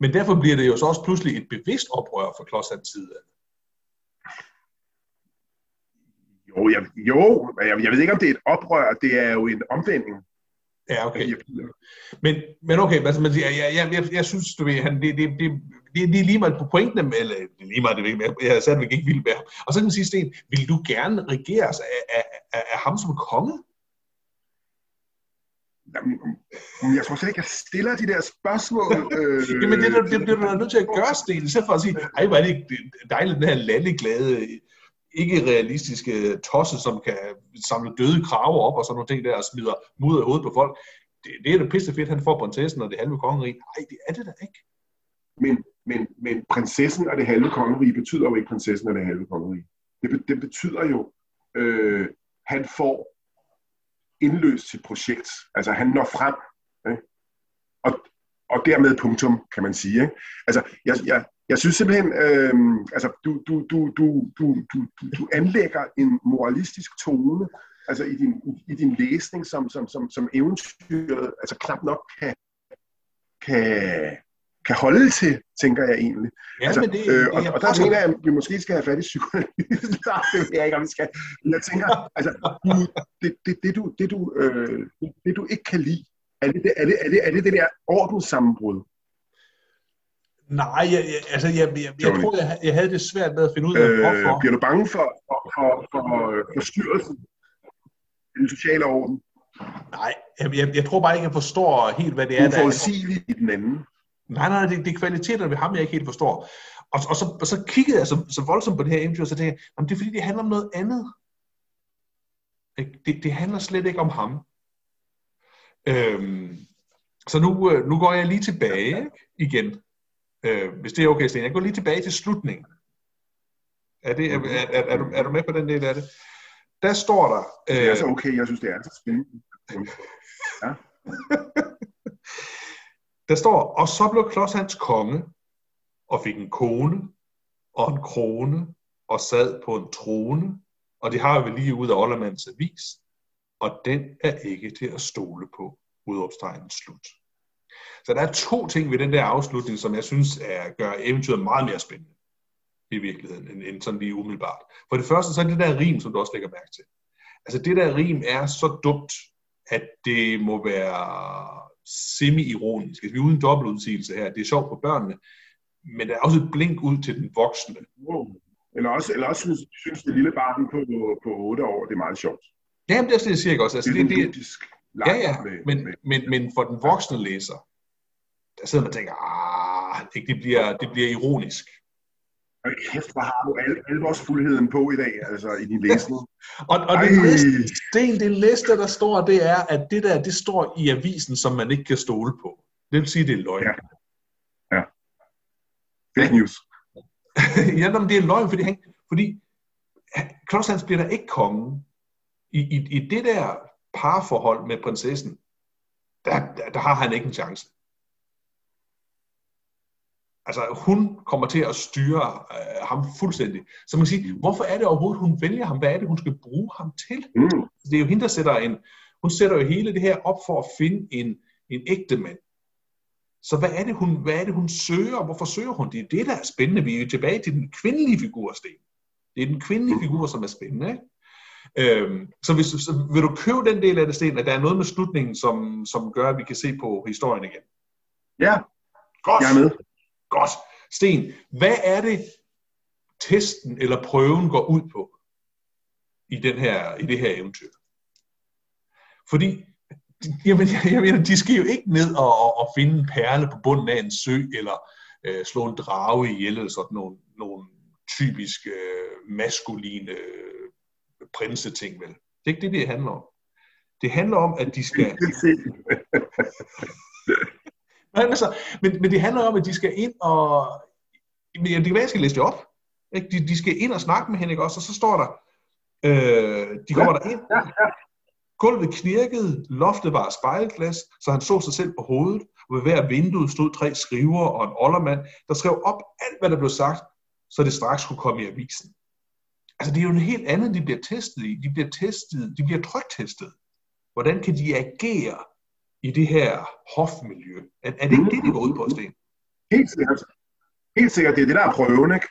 Men derfor bliver det jo så også pludselig et bevidst oprør fra Klodshands side. Jo, jeg, jo jeg, jeg ved ikke, om det er et oprør. Det er jo en omvending. Ja, okay. Men, men okay, altså, man siger, jeg, jeg, jeg, jeg synes, du ved, han, det, det, det, det, det er lige meget på pointen, eller det er lige meget, det ved, jeg er sandelig ikke vild med ham. Og så kan man sige, Sten, vil du gerne regeres af, af, af, af ham som konge? Jamen, jeg tror slet ikke, jeg stiller de der spørgsmål. Øh, Jamen, det, det, det, det er du nødt til at gøre, Sten, i stedet for at sige, ej, hvor er det dejligt, den her landeglade, ikke realistiske tosse, som kan samle døde kraver op og sådan nogle ting der, og smider mudder i hovedet på folk. Det, det er da pisse fedt, han får prinsessen og det halve kongerige. Nej, det er det da ikke. Men, men, men prinsessen og det halve kongerige betyder jo ikke prinsessen og det halve kongerige. Det, det betyder jo, øh, han får indløst sit projekt. Altså han når frem. Ikke? Og, og dermed punktum, kan man sige. Ikke? Altså, jeg, jeg, jeg synes simpelthen, øh, altså, du, du, du, du, du, du, du anlægger en moralistisk tone altså i din, i din læsning, som, som, som, som eventyret altså knap nok kan, kan, kan holde til, tænker jeg egentlig. Ja, altså, men det, øh, og, og der tænker jeg, at vi måske skal have fat i psykoanalysen. det ved jeg ikke, om vi skal. Jeg tænker, altså, du, det, det, det, du, det, du, øh, det, du ikke kan lide, er det er det, er det, er det, det der ordenssammenbrud? Nej, jeg, jeg, altså, jeg, jeg, jeg tror, jeg, jeg havde det svært med at finde ud af, øh, hvorfor. Bliver du bange for, for, for, for forstyrrelsen i den sociale orden? Nej, jeg, jeg, jeg tror bare ikke, jeg forstår helt, hvad det er. Uforudsigeligt i den anden. Nej, nej, det, det er kvaliteterne ved ham, jeg ikke helt forstår. Og, og, så, og så kiggede jeg så, så voldsomt på det her eventyr, og så tænkte jeg, det er fordi, det handler om noget andet. Det, det handler slet ikke om ham. Øhm, så nu, øh, nu går jeg lige tilbage ikke? igen. Øh, hvis det er okay, Sten. Jeg går lige tilbage til slutningen. Er, det, er, er, er, er, du, er du med på den del af det? Der står der... Øh, det er så okay, jeg synes, det er så spændende. Ja. Der står, og så blev Klods hans konge, og fik en kone og en krone og sad på en trone, og det har vi lige ud af Ollermands avis, og den er ikke til at stole på, udopstegnen slut. Så der er to ting ved den der afslutning, som jeg synes er, gør eventyret meget mere spændende i virkeligheden, end, end sådan lige umiddelbart. For det første, så er det der rim, som du også lægger mærke til. Altså det der rim er så dumt, at det må være semi-ironisk. Altså, vi er uden dobbeltudsigelse her. Det er sjovt på børnene, men der er også et blink ud til den voksne. Wow. Eller også, eller også synes, synes det lille barn på, på 8 år, det er meget sjovt. Ja, det er det, jeg siger ikke også. Altså, det, det, det, det, ja, ja, men, med, men, men for den voksne læser, der sidder man og tænker, ah, det bliver, det bliver ironisk. Og kæft, hvor har du al, vores fuldheden på i dag, altså i din læsning. og og det, næste, det, det næste, der står, det er, at det der, det står i avisen, som man ikke kan stole på. Det vil sige, det er løgn. Ja. ja. Fake news. ja, men det er løgn, fordi, han, fordi Claus Hans bliver der ikke konge. I, i, I det der parforhold med prinsessen, der, der, der har han ikke en chance. Altså, hun kommer til at styre øh, ham fuldstændig. Så man kan sige, hvorfor er det overhovedet, hun vælger ham? Hvad er det, hun skal bruge ham til? Mm. Det er jo hende, der sætter en... Hun sætter jo hele det her op for at finde en, en ægte mand. Så hvad er, det, hun, hvad er det, hun søger? Hvorfor søger hun det? Det, der er spændende, vi er jo tilbage til den kvindelige figur, Sten. Det er den kvindelige figur, som er spændende. Ikke? Øhm, så, hvis, så vil du købe den del af det, Sten, at der er noget med slutningen, som, som gør, at vi kan se på historien igen? Ja, Godt. jeg er med. Godt. Sten, hvad er det, testen eller prøven går ud på i, den her, i det her eventyr? Fordi jamen, jeg mener, de skal jo ikke ned og, og, og finde en perle på bunden af en sø, eller øh, slå en drage ihjel, eller sådan nogle, nogle typisk øh, maskuline øh, prinseting, vel? Det er ikke det, det handler om. Det handler om, at de skal... Nej, altså, men, men det handler om, at de skal ind og... Men det kan være, jeg skal læse det op. Ikke? De, de skal ind og snakke med hende, ikke også? Og så står der... Øh, de kommer ja, der ind. Ja, ja. Gulvet knirkede, loftet var af spejlglas, så han så sig selv på hovedet, og ved hver vindue stod tre skriver og en oldermand, der skrev op alt, hvad der blev sagt, så det straks skulle komme i avisen. Altså, det er jo en helt andet, de bliver testet i. De bliver testet, de bliver trygtestet. Hvordan kan de agere i det her hofmiljø? Er, er det ikke det, de går ud på, Sten? Helt sikkert. Helt sikkert, det er det, der er prøven, ikke?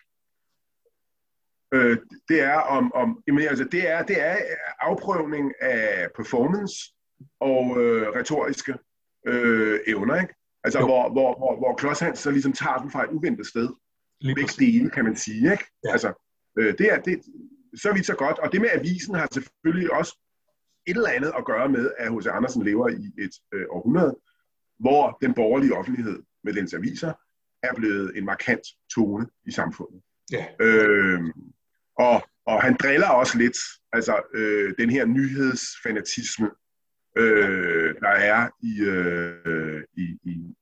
Øh, det er om, om jamen, altså, det er, det er afprøvning af performance og øh, retoriske øh, evner, ikke? Altså, hvor, hvor, hvor, hvor Klods Hans så ligesom tager den fra et uventet sted. Lige Begge dele, kan man sige, ikke? Ja. Altså, øh, det er, det, så vidt så godt. Og det med avisen har selvfølgelig også et eller andet at gøre med, at H.C. Andersen lever i et øh, århundrede, hvor den borgerlige offentlighed med dens aviser er blevet en markant tone i samfundet. Ja. Øh, og, og han driller også lidt, altså øh, den her nyhedsfanatisme, øh, der er i, øh, i, i,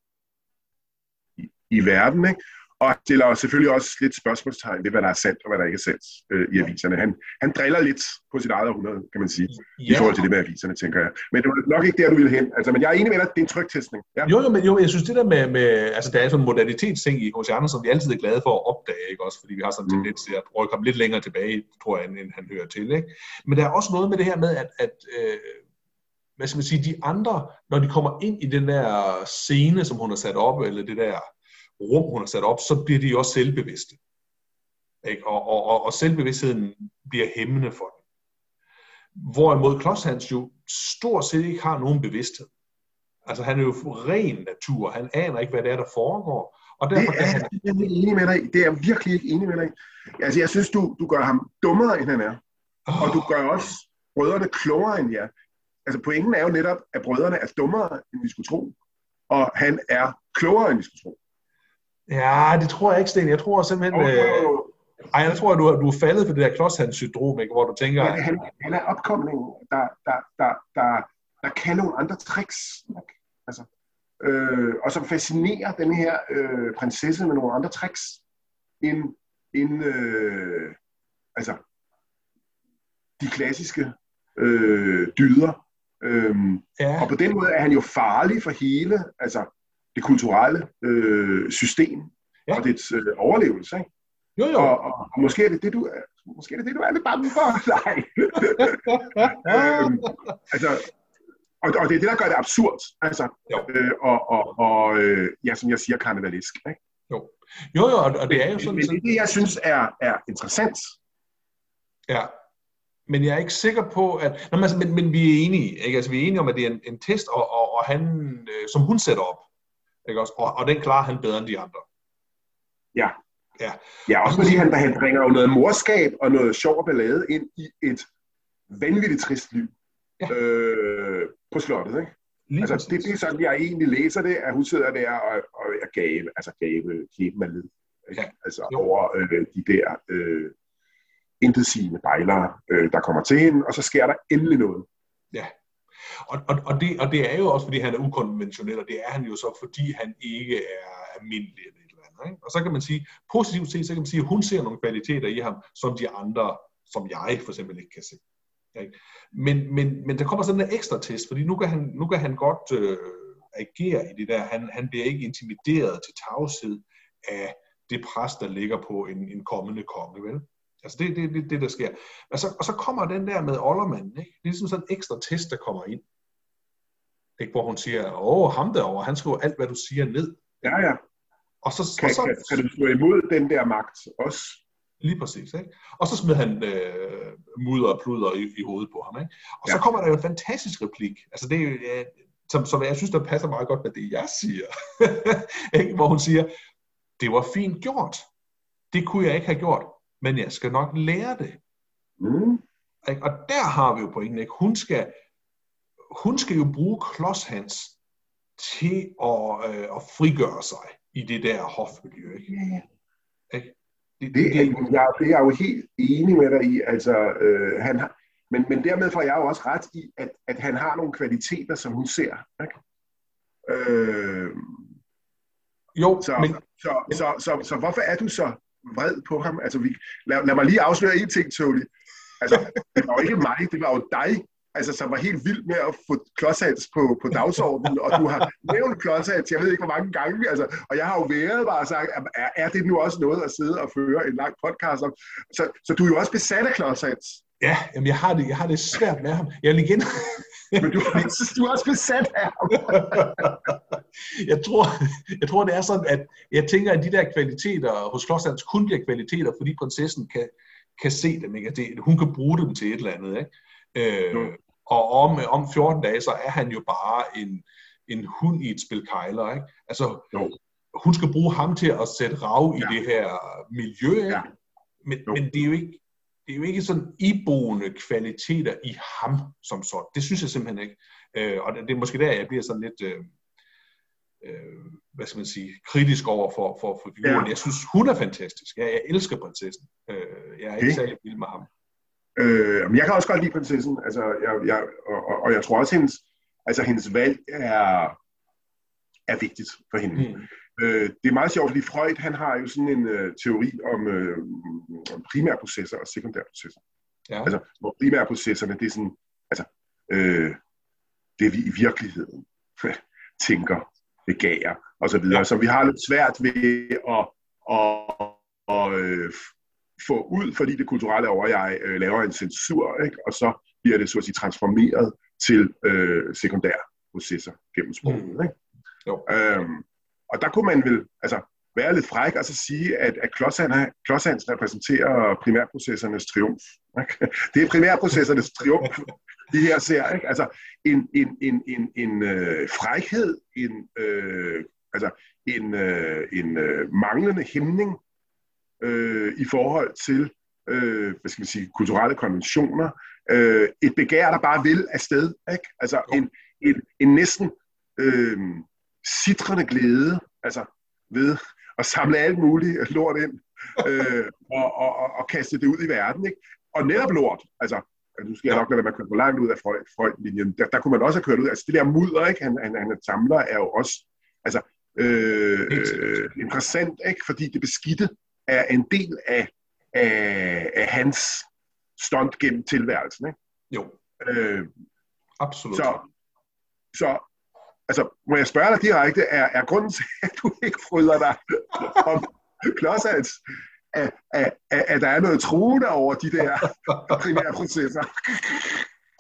i, i verden. Ikke? Og stiller selvfølgelig også lidt spørgsmålstegn ved, hvad der er sandt og hvad der ikke er sandt øh, i aviserne. Han, han driller lidt på sit eget århundrede, kan man sige, ja. i forhold til det med aviserne, tænker jeg. Men det var nok ikke der, du ville hen. Altså, men jeg er enig med dig, det er en trygtestning. Ja. Jo, jo, men jo, jeg synes det der med, med altså der er sådan en modernitetsting i H.C. Andersen, som vi altid er glade for at opdage, ikke også? Fordi vi har sådan en mm. tendens til at prøve at komme lidt længere tilbage, tror jeg, end han hører til, ikke? Men der er også noget med det her med, at, at øh, hvad skal man sige, de andre, når de kommer ind i den der scene, som hun har sat op, eller det der rum, hun har sat op, så bliver de også selvbevidste. Ikke? Og, og, og, og selvbevidstheden bliver hæmmende for dem. Hvorimod Klods jo stort set ikke har nogen bevidsthed. Altså han er jo ren natur, han aner ikke, hvad det er, der foregår. Og derfor det er han... jeg er enig med dig Det er jeg virkelig ikke enig med dig Altså jeg synes, du, du gør ham dummere, end han er. Oh. Og du gør også brødrene klogere, end jer. Altså pointen er jo netop, at brødrene er dummere, end vi skulle tro. Og han er klogere, end vi skulle tro. Ja, det tror jeg ikke, Sten. Jeg tror simpelthen... Oh, øh, ej, jeg tror, at du, du er faldet for det der klodshands-syndrom, ikke? hvor du tænker... Ja, han, han er opkomlingen, der, der, der, der, der kan nogle andre tricks. Ikke? Altså, øh, og som fascinerer den her øh, prinsesse med nogle andre tricks, end, end øh, altså, de klassiske øh, dyder. Øhm, ja. Og på den måde er han jo farlig for hele, altså det kulturelle øh, system. ja. og dets øh, overlevelse. Ikke? Jo, jo. Og, og, og måske er det det, du er, måske er det det, du er lidt bange for. Nej. øhm, altså, og, og det er det, der gør det absurd. Altså, øh, og, og, og øh, ja, som jeg siger, karnevalisk. Ikke? Jo. Jo, jo, og det er jo sådan... Men, men det, det, jeg synes er, er interessant. Ja, men jeg er ikke sikker på, at... Nå, men, altså, men, men vi er enige, ikke? Altså, vi er enige om, at det er en, en test, og, og, og han, øh, som hun sætter op, ikke også? Og, og den klarer han bedre end de andre. Ja. Ja, ja også fordi han, han bringer jo noget morskab og noget sjov ballade ind i et vanvittigt trist liv ja. øh, på slottet, ikke? Lige altså, det, det er sådan, jeg egentlig læser det, at hun sidder der og, og er gave, altså gave, kæben af led. Ja. Altså jo. over øh, de der øh, intetsigende bejlere, øh, der kommer til hende, og så sker der endelig noget. Ja, og, og, og, det, og det er jo også, fordi han er ukonventionel, og det er han jo så, fordi han ikke er almindelig eller et eller andet. Ikke? Og så kan man sige, positivt set, så kan man sige, at hun ser nogle kvaliteter i ham, som de andre, som jeg for eksempel ikke kan se. Ikke? Men, men, men der kommer sådan en ekstra test, fordi nu kan han, nu kan han godt øh, agere i det der. Han, han bliver ikke intimideret til tavshed af det pres, der ligger på en, en kommende konge, vel? Altså det er det, det, det, der sker. Og så, og så kommer den der med Ollermanden, ikke? Det er ligesom sådan en ekstra test, der kommer ind. Ikke? Hvor hun siger, åh, ham derovre, han skriver alt, hvad du siger ned. Ja, ja. Og så, kan, og så, kan, kan du stå imod den der magt også? Lige præcis. Ikke? Og så smed han øh, mudder og pluder i, i hovedet på ham. Ikke? Og ja. så kommer der jo en fantastisk replik. Altså det er øh, som, som jeg synes, der passer meget godt med det, jeg siger. ikke? Hvor hun siger, det var fint gjort. Det kunne jeg ikke have gjort, men jeg skal nok lære det. Mm. Og der har vi jo pointen. Ikke? Hun, skal, hun skal jo bruge klodshans til at, øh, at frigøre sig i det der hofmiljø. Ikke? Ja. Ikke? Det, det, det, det, jeg, det er jeg jo helt enig med dig i. Altså, øh, han har, men, men dermed får jeg jo også ret i, at, at han har nogle kvaliteter, som hun ser. Ikke? Øh, jo, så, men... Så, så, så, så, så hvorfor er du så vred på ham? Altså, vi, lad, lad mig lige afsløre en ting, Tony. Altså, det var jo ikke mig, det var jo dig, altså, som var helt vild med at få klodshans på, på dagsordenen, og du har nævnt klodshans, jeg ved ikke hvor mange gange, altså, og jeg har jo været bare sagt, er, er det nu også noget at sidde og føre en lang podcast om? Så, så du er jo også besat af klodshans. Ja, jamen jeg har det, jeg har det svært med ham. Jeg vil igen... Men du, du er også besat af ham. jeg, tror, jeg tror, det er sådan, at jeg tænker, at de der kvaliteter hos Klodshands kun bliver kvaliteter, fordi prinsessen kan, kan se dem. Ikke? At det, hun kan bruge dem til et eller andet. Ikke? Øh, og om, om 14 dage, så er han jo bare en, en hund i et spil kejler. Ikke? Altså, jo. hun skal bruge ham til at sætte rav i Ja. det her miljø. Ikke? Ja. Men, Jo. men det er jo ikke det er jo ikke sådan iboende kvaliteter i ham som sådan. Det synes jeg simpelthen ikke. Øh, og det, er måske der, jeg bliver sådan lidt, øh, øh, hvad skal man sige, kritisk over for, for, for figuren. Ja. Jeg synes, hun er fantastisk. Jeg, jeg elsker prinsessen. Øh, jeg er ikke Okay. særlig vild med ham. Øh, men jeg kan også godt lide prinsessen, altså, jeg, jeg, og, og, og jeg tror også, hendes, altså, hendes valg er, er vigtigt for hende. Mm. Øh, det er meget sjovt, fordi Freud han har jo sådan en øh, teori om, øh, om primærprocesser og sekundærprocesser. Ja. Altså, hvor primærprocesserne, det er sådan, altså, øh, det vi i virkeligheden tænker, begærer, og så videre. Ja. Så vi har lidt svært ved at, at, at øh, få ud, fordi det kulturelle over jeg øh, laver en censur, ikke? og så bliver det så at sige transformeret til øh, sekundære processer gennem sproget. Mm. Ikke? Jo. Øhm, og der kunne man vel altså, være lidt fræk og så sige, at, at Klodshans, Klodshans repræsenterer primærprocessernes triumf. Ikke? Det er primærprocessernes triumf, de her ser. Ikke? Altså en, en, en, en, en øh, frækhed, en, øh, altså, en, øh, en øh, manglende hæmning øh, i forhold til øh, hvad skal man sige, kulturelle konventioner. Øh, et begær, der bare vil afsted. Ikke? Altså en, en, en næsten øh, sidrende glæde altså ved at samle alt muligt lort ind øh, og, og, og, og kaste det ud i verden. Ikke? Og netop lort, altså nu skal jeg nok lade være med at køre for langt ud af Freud- Freud-linjen, der, der kunne man også have kørt ud, altså det der mudder, ikke? Han, han, han er samler, er jo også altså, øh, øh, interessant, ikke? fordi det beskidte er en del af, af, af hans stunt gennem tilværelsen. Ikke? Jo, Øh, absolut. så, så altså, må jeg spørge dig direkte, er, er grunden til, at du ikke fryder dig om, Klodshands, at, at, at, at der er noget truende over de der primære processer.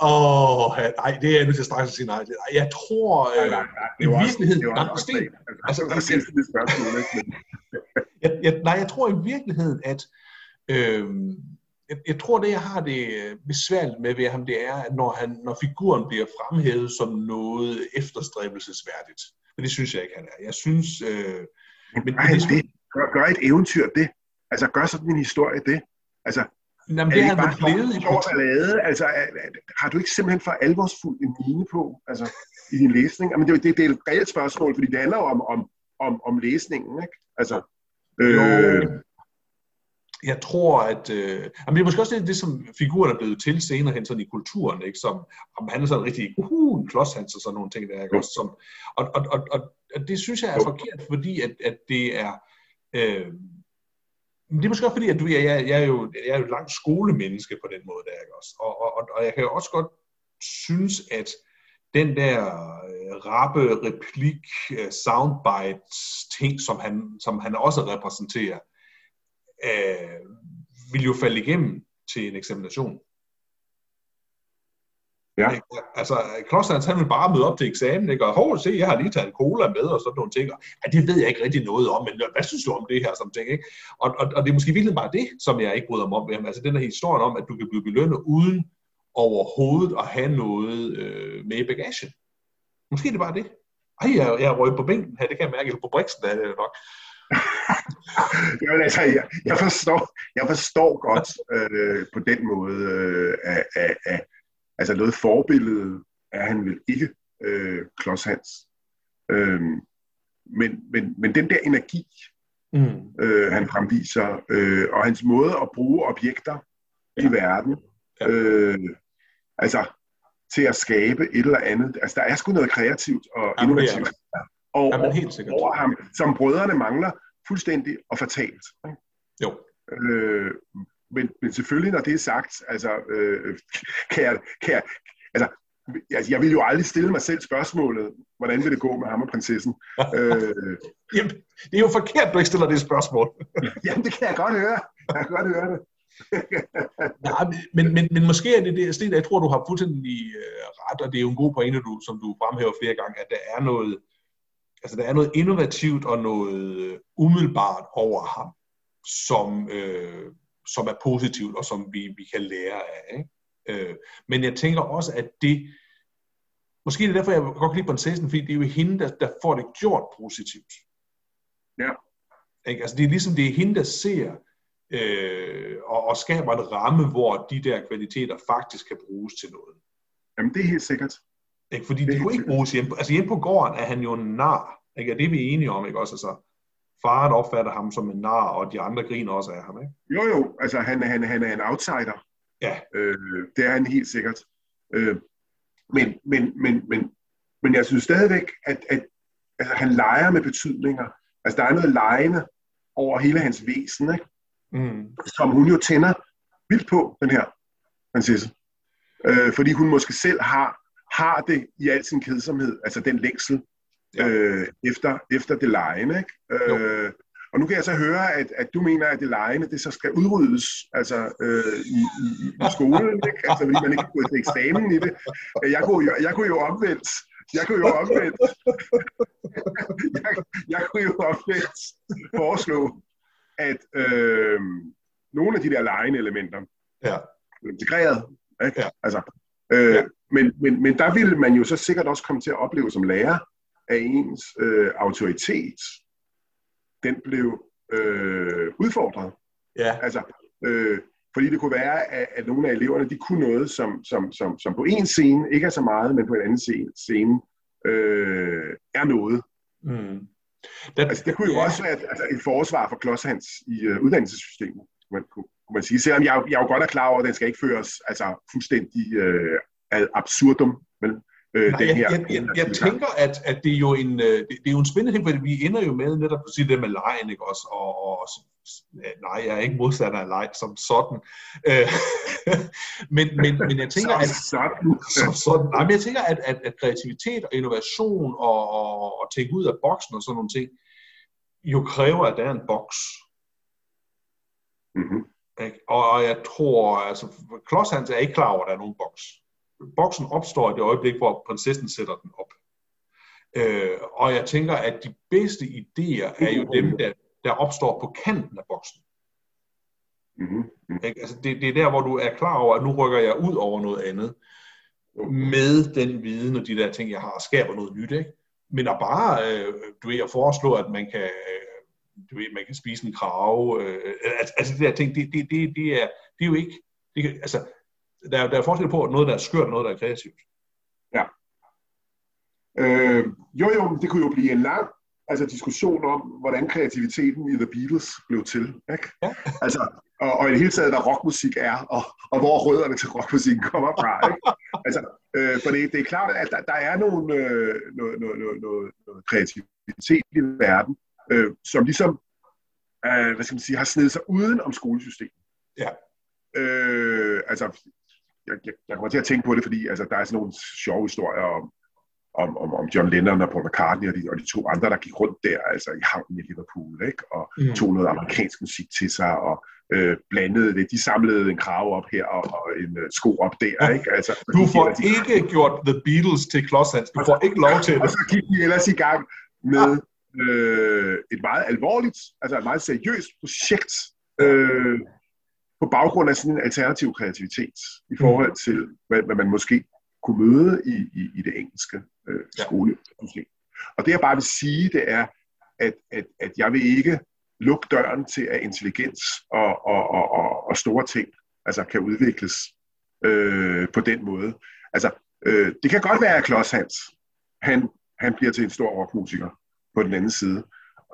Åh, oh, nej, det er jeg nødt til straks at sige nej til. Jeg tror, nej, nej, nej, i virkeligheden... Det var nej, også, Sten, altså, altså, det var spørgsmål, ikke? jeg, jeg, nej, jeg tror i virkeligheden, at øh, jeg, jeg tror, det jeg har det besværligt med ved ham, det er, at når, han, når figuren bliver fremhævet som noget efterstræbelsesværdigt. Men det synes jeg ikke, han er. Jeg synes... Øh, men, men det, det, gør, gør et eventyr det. Altså, gør sådan en historie det. Altså, Jamen, det har han blevet i ballade? Altså, er, er, har du ikke simpelthen for alvorsfuldt en mine på altså, i din læsning? Jamen, det, det, det er et reelt spørgsmål, fordi det handler jo om, om, om, om læsningen, ikke? Altså, øh, jeg tror, at... Øh, jamen det er måske også det, det, som figuren er blevet til senere hen sådan i kulturen, ikke? Som, om han er sådan rigtig uh, en klodshans og sådan nogle ting, der, ikke? Også, som, og, og, og, og, og, det synes jeg er forkert, fordi at, at det er... Øh, men det er måske også fordi, at du, jeg, jeg, jeg, er jo, jeg er jo et langt skolemenneske på den måde, der, ikke også? Og, og, og jeg kan jo også godt synes, at den der øh, rappe replik, øh, soundbite ting, som han, som han også repræsenterer, øh, vil jo falde igennem til en eksamination. Ja. Altså, Klosterhans, han vil bare møde op til eksamen, ikke? og hov, se, jeg har lige taget en cola med, og sådan nogle ting. Ja, det ved jeg ikke rigtig noget om, men hvad synes du om det her, som ting, ikke? Og, og, og det er måske virkelig bare det, som jeg ikke bryder mig om ved ham. Altså, den her historie om, at du kan blive belønnet uden overhovedet at have noget øh, med i bagagen. Måske er det bare det. Ej, jeg, jeg røget på bænken her, det kan jeg mærke, på briksen er det nok. Jamen, altså, jeg, jeg, forstår, jeg forstår godt øh, på den måde, øh, at, at, at Altså noget forbillede er han vel ikke, øh, Klods Hans. Øh, men, men, men den der energi, mm. øh, han fremviser, øh, og hans måde at bruge objekter ja. i verden, ja. øh, altså til at skabe et eller andet. Altså der er sgu noget kreativt og innovativt og, Jamen, helt sikkert. over ham, som brødrene mangler fuldstændig og fatalt. Ikke? Jo. Øh, men, men selvfølgelig, når det er sagt, altså, øh, kan, jeg, kan jeg, altså, altså, jeg vil jo aldrig stille mig selv spørgsmålet, hvordan vil det gå med ham og prinsessen? øh, Jamen, det er jo forkert, du ikke stiller det spørgsmål. Jamen, det kan jeg godt høre. Jeg kan godt høre det. ja, men, men, men måske er det det, Sten, jeg tror, du har fuldstændig øh, ret, og det er jo en god pointe, du, som du fremhæver flere gange, at der er noget, altså der er noget innovativt og noget umiddelbart over ham, som, øh, som er positivt, og som vi, vi kan lære af. Ikke? Øh, men jeg tænker også, at det, måske er det derfor, jeg godt kan lide prinsessen, fordi det er jo hende, der, der får det gjort positivt. Ja. Ikke? Altså det er ligesom, det er hende, der ser øh, og, og skaber en ramme, hvor de der kvaliteter faktisk kan bruges til noget. Jamen det er helt sikkert. Ikke? Fordi det de kunne ikke bruges hjemme. Altså hjemme på gården er han jo en nar. Ikke? Og det er vi enige om, ikke også? Altså, faren opfatter ham som en nar, og de andre griner også af ham, ikke? Jo, jo, altså han, han, han er en outsider. Ja. Øh, det er han helt sikkert. Øh, men, men, men, men, men jeg synes stadigvæk, at, at altså, han leger med betydninger. Altså der er noget lejende over hele hans væsen, ikke? Mm. som hun jo tænder vildt på, den her prinsesse. Øh, fordi hun måske selv har, har det i al sin kedsomhed, altså den længsel ja. øh, efter, efter det lejende. Ikke? Øh, og nu kan jeg så høre, at, at du mener, at det lejende, det så skal udryddes altså, øh, i, i, i skolen, ikke? Altså, fordi man ikke kan gå til eksamen i det. Jeg kunne jo, jeg kunne jo omvendt. Jeg kunne jo omvendt. jeg, jeg kunne jo omvendt foreslå, at øh, nogle af de der lejende elementer ja. integreret. Ikke? Ja. Altså, øh, ja. Men, men, men der ville man jo så sikkert også komme til at opleve som lærer, at ens øh, autoritet, den blev øh, udfordret. Ja. Altså, øh, fordi det kunne være, at, at nogle af eleverne, de kunne noget, som, som, som, som på en scene ikke er så meget, men på en anden scene, scene øh, er noget. Mm. Det, altså, det kunne jo ja. også være altså, et forsvar for Klodshans i uh, uddannelsessystemet, man, kunne, kunne man sige. Selvom jeg, jeg jo godt er klar over, at den skal ikke føres altså, fuldstændig uh, ad absurdum, men øh, Nej, den her. Jeg, jeg, jeg, jeg tænker, at, at det, er jo en, øh, det, det er jo en spændende ting, fordi vi ender jo med netop at sige det med lejen, ikke også? Og, og nej, jeg er ikke modstander af leg som sådan. Øh, men, men, men jeg tænker, at, som sådan. Nej, men jeg tænker, at, at, at kreativitet og innovation og, og, og tænke ud af boksen og sådan nogle ting, jo kræver, at der er en boks. Mm-hmm. Og, og jeg tror, altså, Klods er ikke klar over, at der er nogen boks. Boksen opstår i det øjeblik, hvor prinsessen sætter den op. Øh, og jeg tænker, at de bedste idéer er jo dem, der, der opstår på kanten af boksen. Mm-hmm. Altså det, det er der, hvor du er klar over, at nu rykker jeg ud over noget andet, med den viden og de der ting, jeg har, skaber noget nyt. Ikke? Men at bare, øh, du ved, at foreslå, at man kan, øh, du ved, man kan spise en krave, øh, altså, altså de der ting, det, det, det, det, er, det er jo ikke, det, altså, der, der er forskel på, noget, der er skørt, og noget, der er kreativt. Ja. Øh, jo, jo, det kunne jo blive en lang altså diskussion om, hvordan kreativiteten i The Beatles blev til. Ikke? Ja. Altså, og, og i det hele taget, hvad rockmusik er, og, og hvor rødderne til rockmusikken kommer fra. Ikke? Altså, øh, for det, det er klart, at der, der er nogle, øh, noget, noget, noget, noget, noget kreativitet i verden, øh, som ligesom øh, hvad skal man sige, har snedet sig uden om skolesystemet. Ja. Øh, altså, jeg, jeg, jeg kommer til at tænke på det, fordi altså, der er sådan nogle sjove historier om, om, om, om John Lennon og Paul McCartney og de, og de to andre, der gik rundt der, altså i havnen i Liverpool, ikke? og mm. tog noget amerikansk musik til sig, og øh, blandede det. De samlede en krave op her og, og en uh, sko op der. Ja. Ikke? Altså, du får de, ikke de, gjort The Beatles til klodshands. Du får ikke lov til det. Og så gik de ellers i gang med ja. øh, et meget alvorligt, altså et meget seriøst projekt, øh, på baggrund af sådan en alternativ kreativitet i forhold mm. til, hvad, hvad man måske kunne møde i, i, i det engelske øh, skolesystem. Og det jeg bare vil sige, det er, at, at, at jeg vil ikke lukke døren til, at intelligens og, og, og, og, og store ting altså kan udvikles øh, på den måde. Altså, øh, det kan godt være, at Klods Hans, han, han bliver til en stor rockmusiker på den anden side.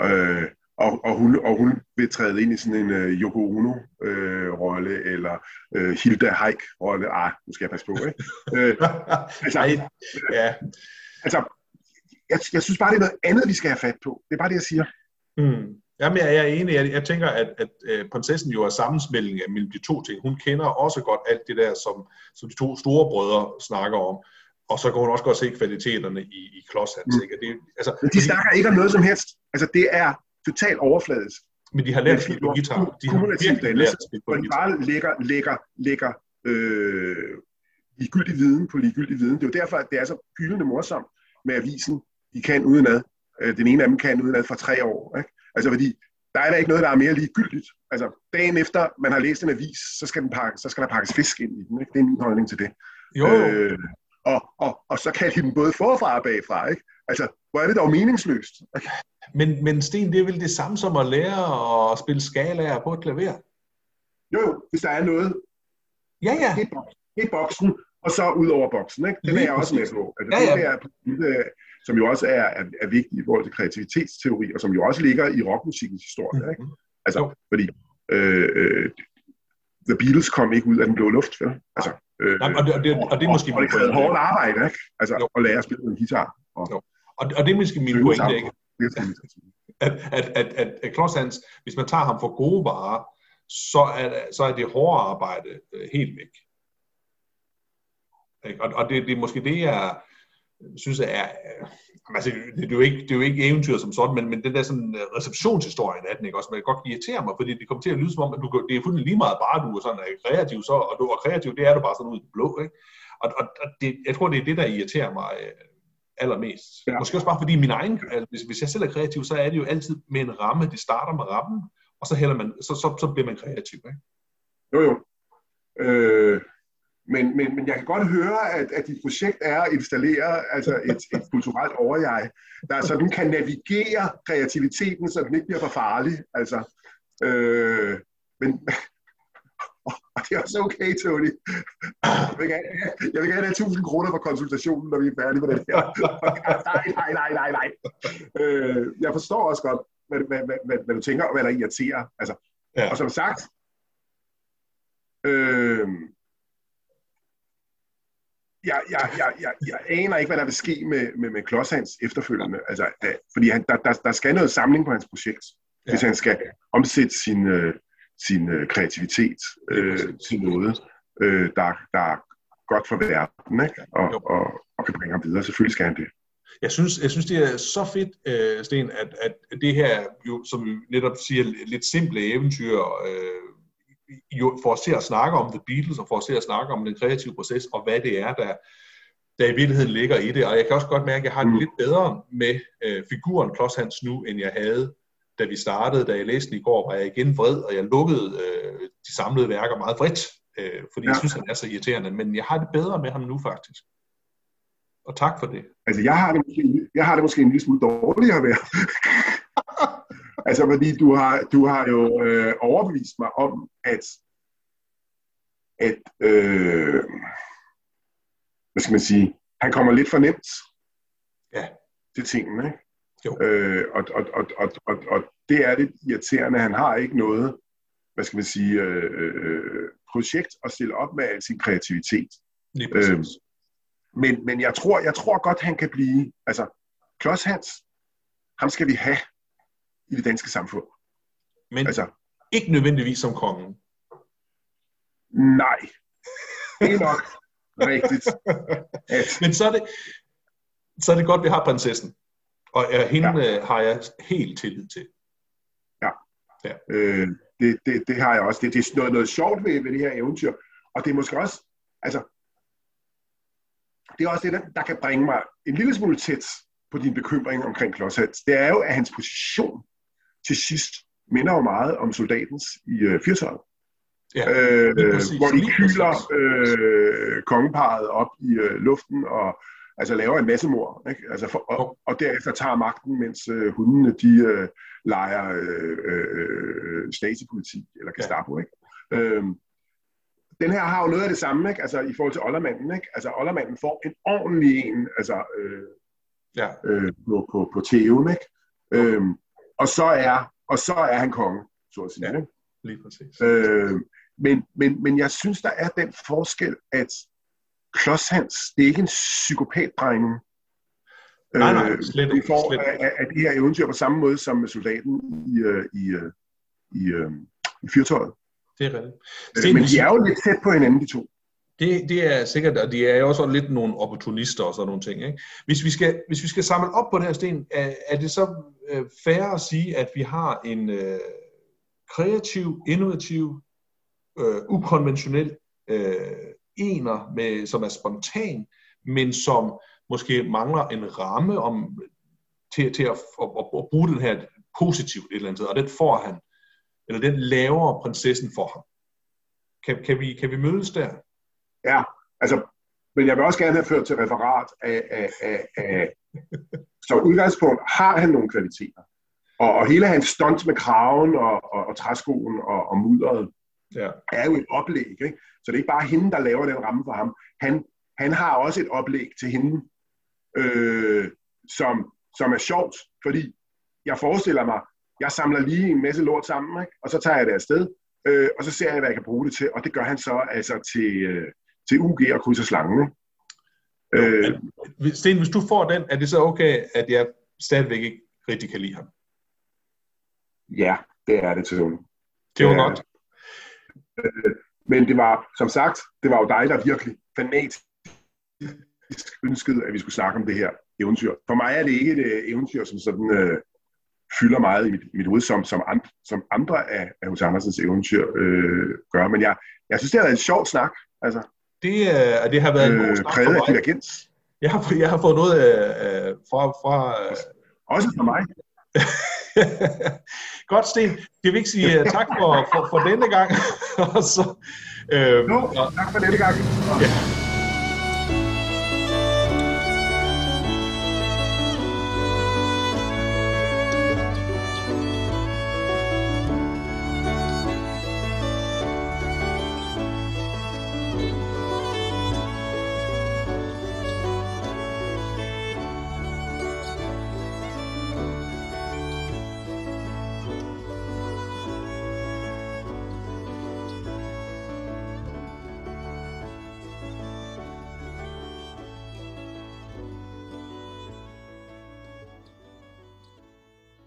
Øh, og, og, hun, og hun vil træde ind i sådan en uh, Yoko Ono-rolle, uh, eller uh, Hilda Haik-rolle. Ah, nu skal jeg passe på, ikke? uh, altså, ja. altså jeg, jeg synes bare, det er noget andet, vi skal have fat på. Det er bare det, jeg siger. Mm. Jamen, jeg er enig. Jeg, jeg tænker, at, at uh, prinsessen jo er sammensmælding mellem de to ting. Hun kender også godt alt det der, som, som de to store brødre snakker om. Og så kan hun også godt se kvaliteterne i, i klodshans. Mm. Det, altså, Men de snakker ikke om noget som helst. Altså, det er totalt overfladisk. Men de har lært spille på guitar. De har virkelig lært at spille på guitar. bare lægger, lægger, lægger øh, ligegyldig viden på ligegyldig viden. Det er jo derfor, at det er så gyldende morsomt med avisen. De kan udenad. Øh, den ene af dem kan udenad for tre år. Ikke? Altså fordi, der er der ikke noget, der er mere ligegyldigt. Altså, dagen efter man har læst en avis, så skal, den pakke, så skal der pakkes fisk ind i den. Ikke? Det er min holdning til det. Jo. Øh, og, og, og så kan de dem både forfra og bagfra. Ikke? Altså, hvor er det dog meningsløst? Men, men Sten, det er vel det samme som at lære at spille skalaer på et klaver? Jo, jo, hvis der er noget. Ja, ja. Det er boksen, og så ud over boksen. Ikke? Den er jeg også med på. Altså, ja, ja. Det er, som jo også er, er, er vigtigt i forhold til kreativitetsteori, og som jo også ligger i rockmusikkens historie. Ikke? Mhm. Altså, jo. fordi øh, øh, The Beatles kom ikke ud af den blå luft. Ja? Altså, øh, Nej, og, det, og, det, og det er måske... Og, og det krævede hårdt arbejde, ikke? Altså, jo. at lære at spille en guitar. Og, jo. Og, og det er måske min pointe, ikke? At, at, at, at, at Klods hvis man tager ham for gode varer, så er, så er det hårde arbejde øh, helt væk. Og, og det, det er måske det, jeg synes er... Altså, det, er jo ikke, det er jo ikke eventyr som sådan, men, men den der sådan øh, receptionshistorien af den, ikke? Også, man kan godt irritere mig, fordi det kommer til at lyde som om, at du, det er fuldstændig lige meget bare, du er sådan er kreativ, så, og du er kreativ, det er du bare sådan ud i det blå. Ikke? Og, og, og det, jeg tror, det er det, der irriterer mig øh, allermest. Ja. Måske også bare fordi min egen, altså, hvis, hvis jeg selv er kreativ, så er det jo altid med en ramme. Det starter med rammen, og så, hælder man, så, så, så bliver man kreativ. Ikke? Jo, jo. Øh, men, men, men jeg kan godt høre, at, at dit projekt er at installere altså et, et kulturelt overjeg, der sådan kan navigere kreativiteten, så den ikke bliver for farlig. Altså, øh, men, og det er også okay, Tony. Jeg vil gerne, jeg vil gerne have 1000 kroner for konsultationen, når vi er færdige med det her. Nej, nej, nej, nej, nej. Øh, jeg forstår også godt, hvad, hvad, hvad, hvad, hvad du tænker, og hvad der irriterer. Altså, ja. Og som sagt, øh, jeg, jeg, jeg, jeg, jeg aner ikke, hvad der vil ske med, med, med Klodshans efterfølgende. Altså, fordi han, der, der, der skal noget samling på hans projekt, ja. hvis han skal omsætte sin, øh, sin øh, kreativitet øh, til noget, øh, der, der er godt for verden, ikke? Og, og, og kan bringe ham videre. Selvfølgelig skal han det. Jeg synes, jeg synes, det er så fedt, øh, Sten, at, at det her, jo, som vi netop siger, lidt simple eventyr, øh, jo får os til at snakke om The Beatles, og får os til at snakke om den kreative proces, og hvad det er, der, der i virkeligheden ligger i det. Og jeg kan også godt mærke, at jeg har det mm. lidt bedre med øh, figuren Klods Hans nu, end jeg havde, da vi startede. Da jeg læste den i går, var jeg igen vred, og jeg lukkede øh, de samlede værker meget vredt, øh, fordi ja. jeg synes, han er så irriterende. Men jeg har det bedre med ham nu, faktisk. Og tak for det. Altså, jeg har det måske, jeg har det måske en lille smule dårligere ved Altså, fordi du har, du har jo øh, overbevist mig om, at, at øh, hvad skal man sige, han kommer lidt for nemt ja. til tingene, ikke? Jo. Øh, og, og, og, og, og, og det er lidt irriterende. Han har ikke noget, hvad skal man sige, øh, øh, projekt at stille op med al sin kreativitet. Lige præcis. Øh, men, men jeg tror, jeg tror godt, han kan blive, altså, Klods Hans, ham skal vi have i det danske samfund. Men altså, ikke nødvendigvis som kongen. Nej, det er nok rigtigt. At... Men så er, det, så er det godt, vi har prinsessen. Og er hende ja. Øh, har jeg helt tillid til. Ja, ja. Øh, det, det, det har jeg også. Det, det er noget, noget sjovt ved, ved det her eventyr. Og det er måske også, altså, det er også det, der, der kan bringe mig en lille smule tæt på din bekymring omkring Klodshals. Det er jo, at hans position til sidst minder jo meget om soldatens i øh, 80'erne. Ja, øh, hvor de kyler øh, kongeparet op i øh, luften og altså laver en masse mor, ikke? Altså for, og, og derefter tager magten, mens øh, hundene de øh, leger øh, øh, statspoliti eller Gestapo. Ikke? Øh, den her har jo noget af det samme, ikke? Altså i forhold til Ollermanden, ikke? Altså Ollermanden får en ordentlig en, altså øh, ja. øh, på, på, på TV'en, ikke? Øh, og så er og så er han konge, så at sige. Ja, lige præcis. Øh, men, men, men jeg synes, der er den forskel, at Hans, det er ikke en psykopatdreng. Nej, nej, øh, slet ikke. får slet. Af, af de her eventyr på samme måde som med soldaten i, øh, i, øh, i, i fyrtøjet. Det er rigtigt. Sten, men de er jo lidt tæt på hinanden, de to. Det, det er sikkert, og de er jo også lidt nogle opportunister og sådan nogle ting. Ikke? Hvis, vi skal, hvis vi skal samle op på det her, Sten, er, er det så øh, fair at sige, at vi har en øh, kreativ, innovativ, øh, ukonventionel øh, ener, med, som er spontan, men som måske mangler en ramme om, til, til at, at, at, at bruge den her positivt et eller andet sted, og den får han, eller den laver prinsessen for ham. Kan, kan, vi, kan vi mødes der? Ja, altså, men jeg vil også gerne have ført til referat af, af, af, af som udgangspunkt har han nogle kvaliteter. Og, og hele hans stunt med kraven og, og, og træskoen og, og mudderet ja. er jo et oplæg. Ikke? Så det er ikke bare hende, der laver den ramme for ham. Han, han har også et oplæg til hende, øh, som, som er sjovt, fordi jeg forestiller mig, jeg samler lige en masse lort sammen, ikke? og så tager jeg det afsted, øh, og så ser jeg, hvad jeg kan bruge det til, og det gør han så altså til, øh, til UG og krydser slangen. Øh, Sten, hvis du får den, er det så okay, at jeg stadigvæk ikke rigtig kan lide ham? Ja, det er det til sådan. Det var godt. Øh, men det var, som sagt, det var jo dig, der virkelig fanatisk ønskede, at vi skulle snakke om det her eventyr. For mig er det ikke et uh, eventyr, som sådan uh, fylder meget i mit, i mit hoved, som, som, and, som andre af, af Hus Andersens eventyr uh, gør. Men jeg, jeg synes, det har været en sjov snak. Altså, det, uh, det har været en god snak for mig. af divergens. Jeg har, jeg har fået noget uh, fra... fra uh... Også for mig. Godt, Sten. Det vil ikke sige uh, tak for, for, for denne gang. og så, øh, no, tak for denne gang. Ja.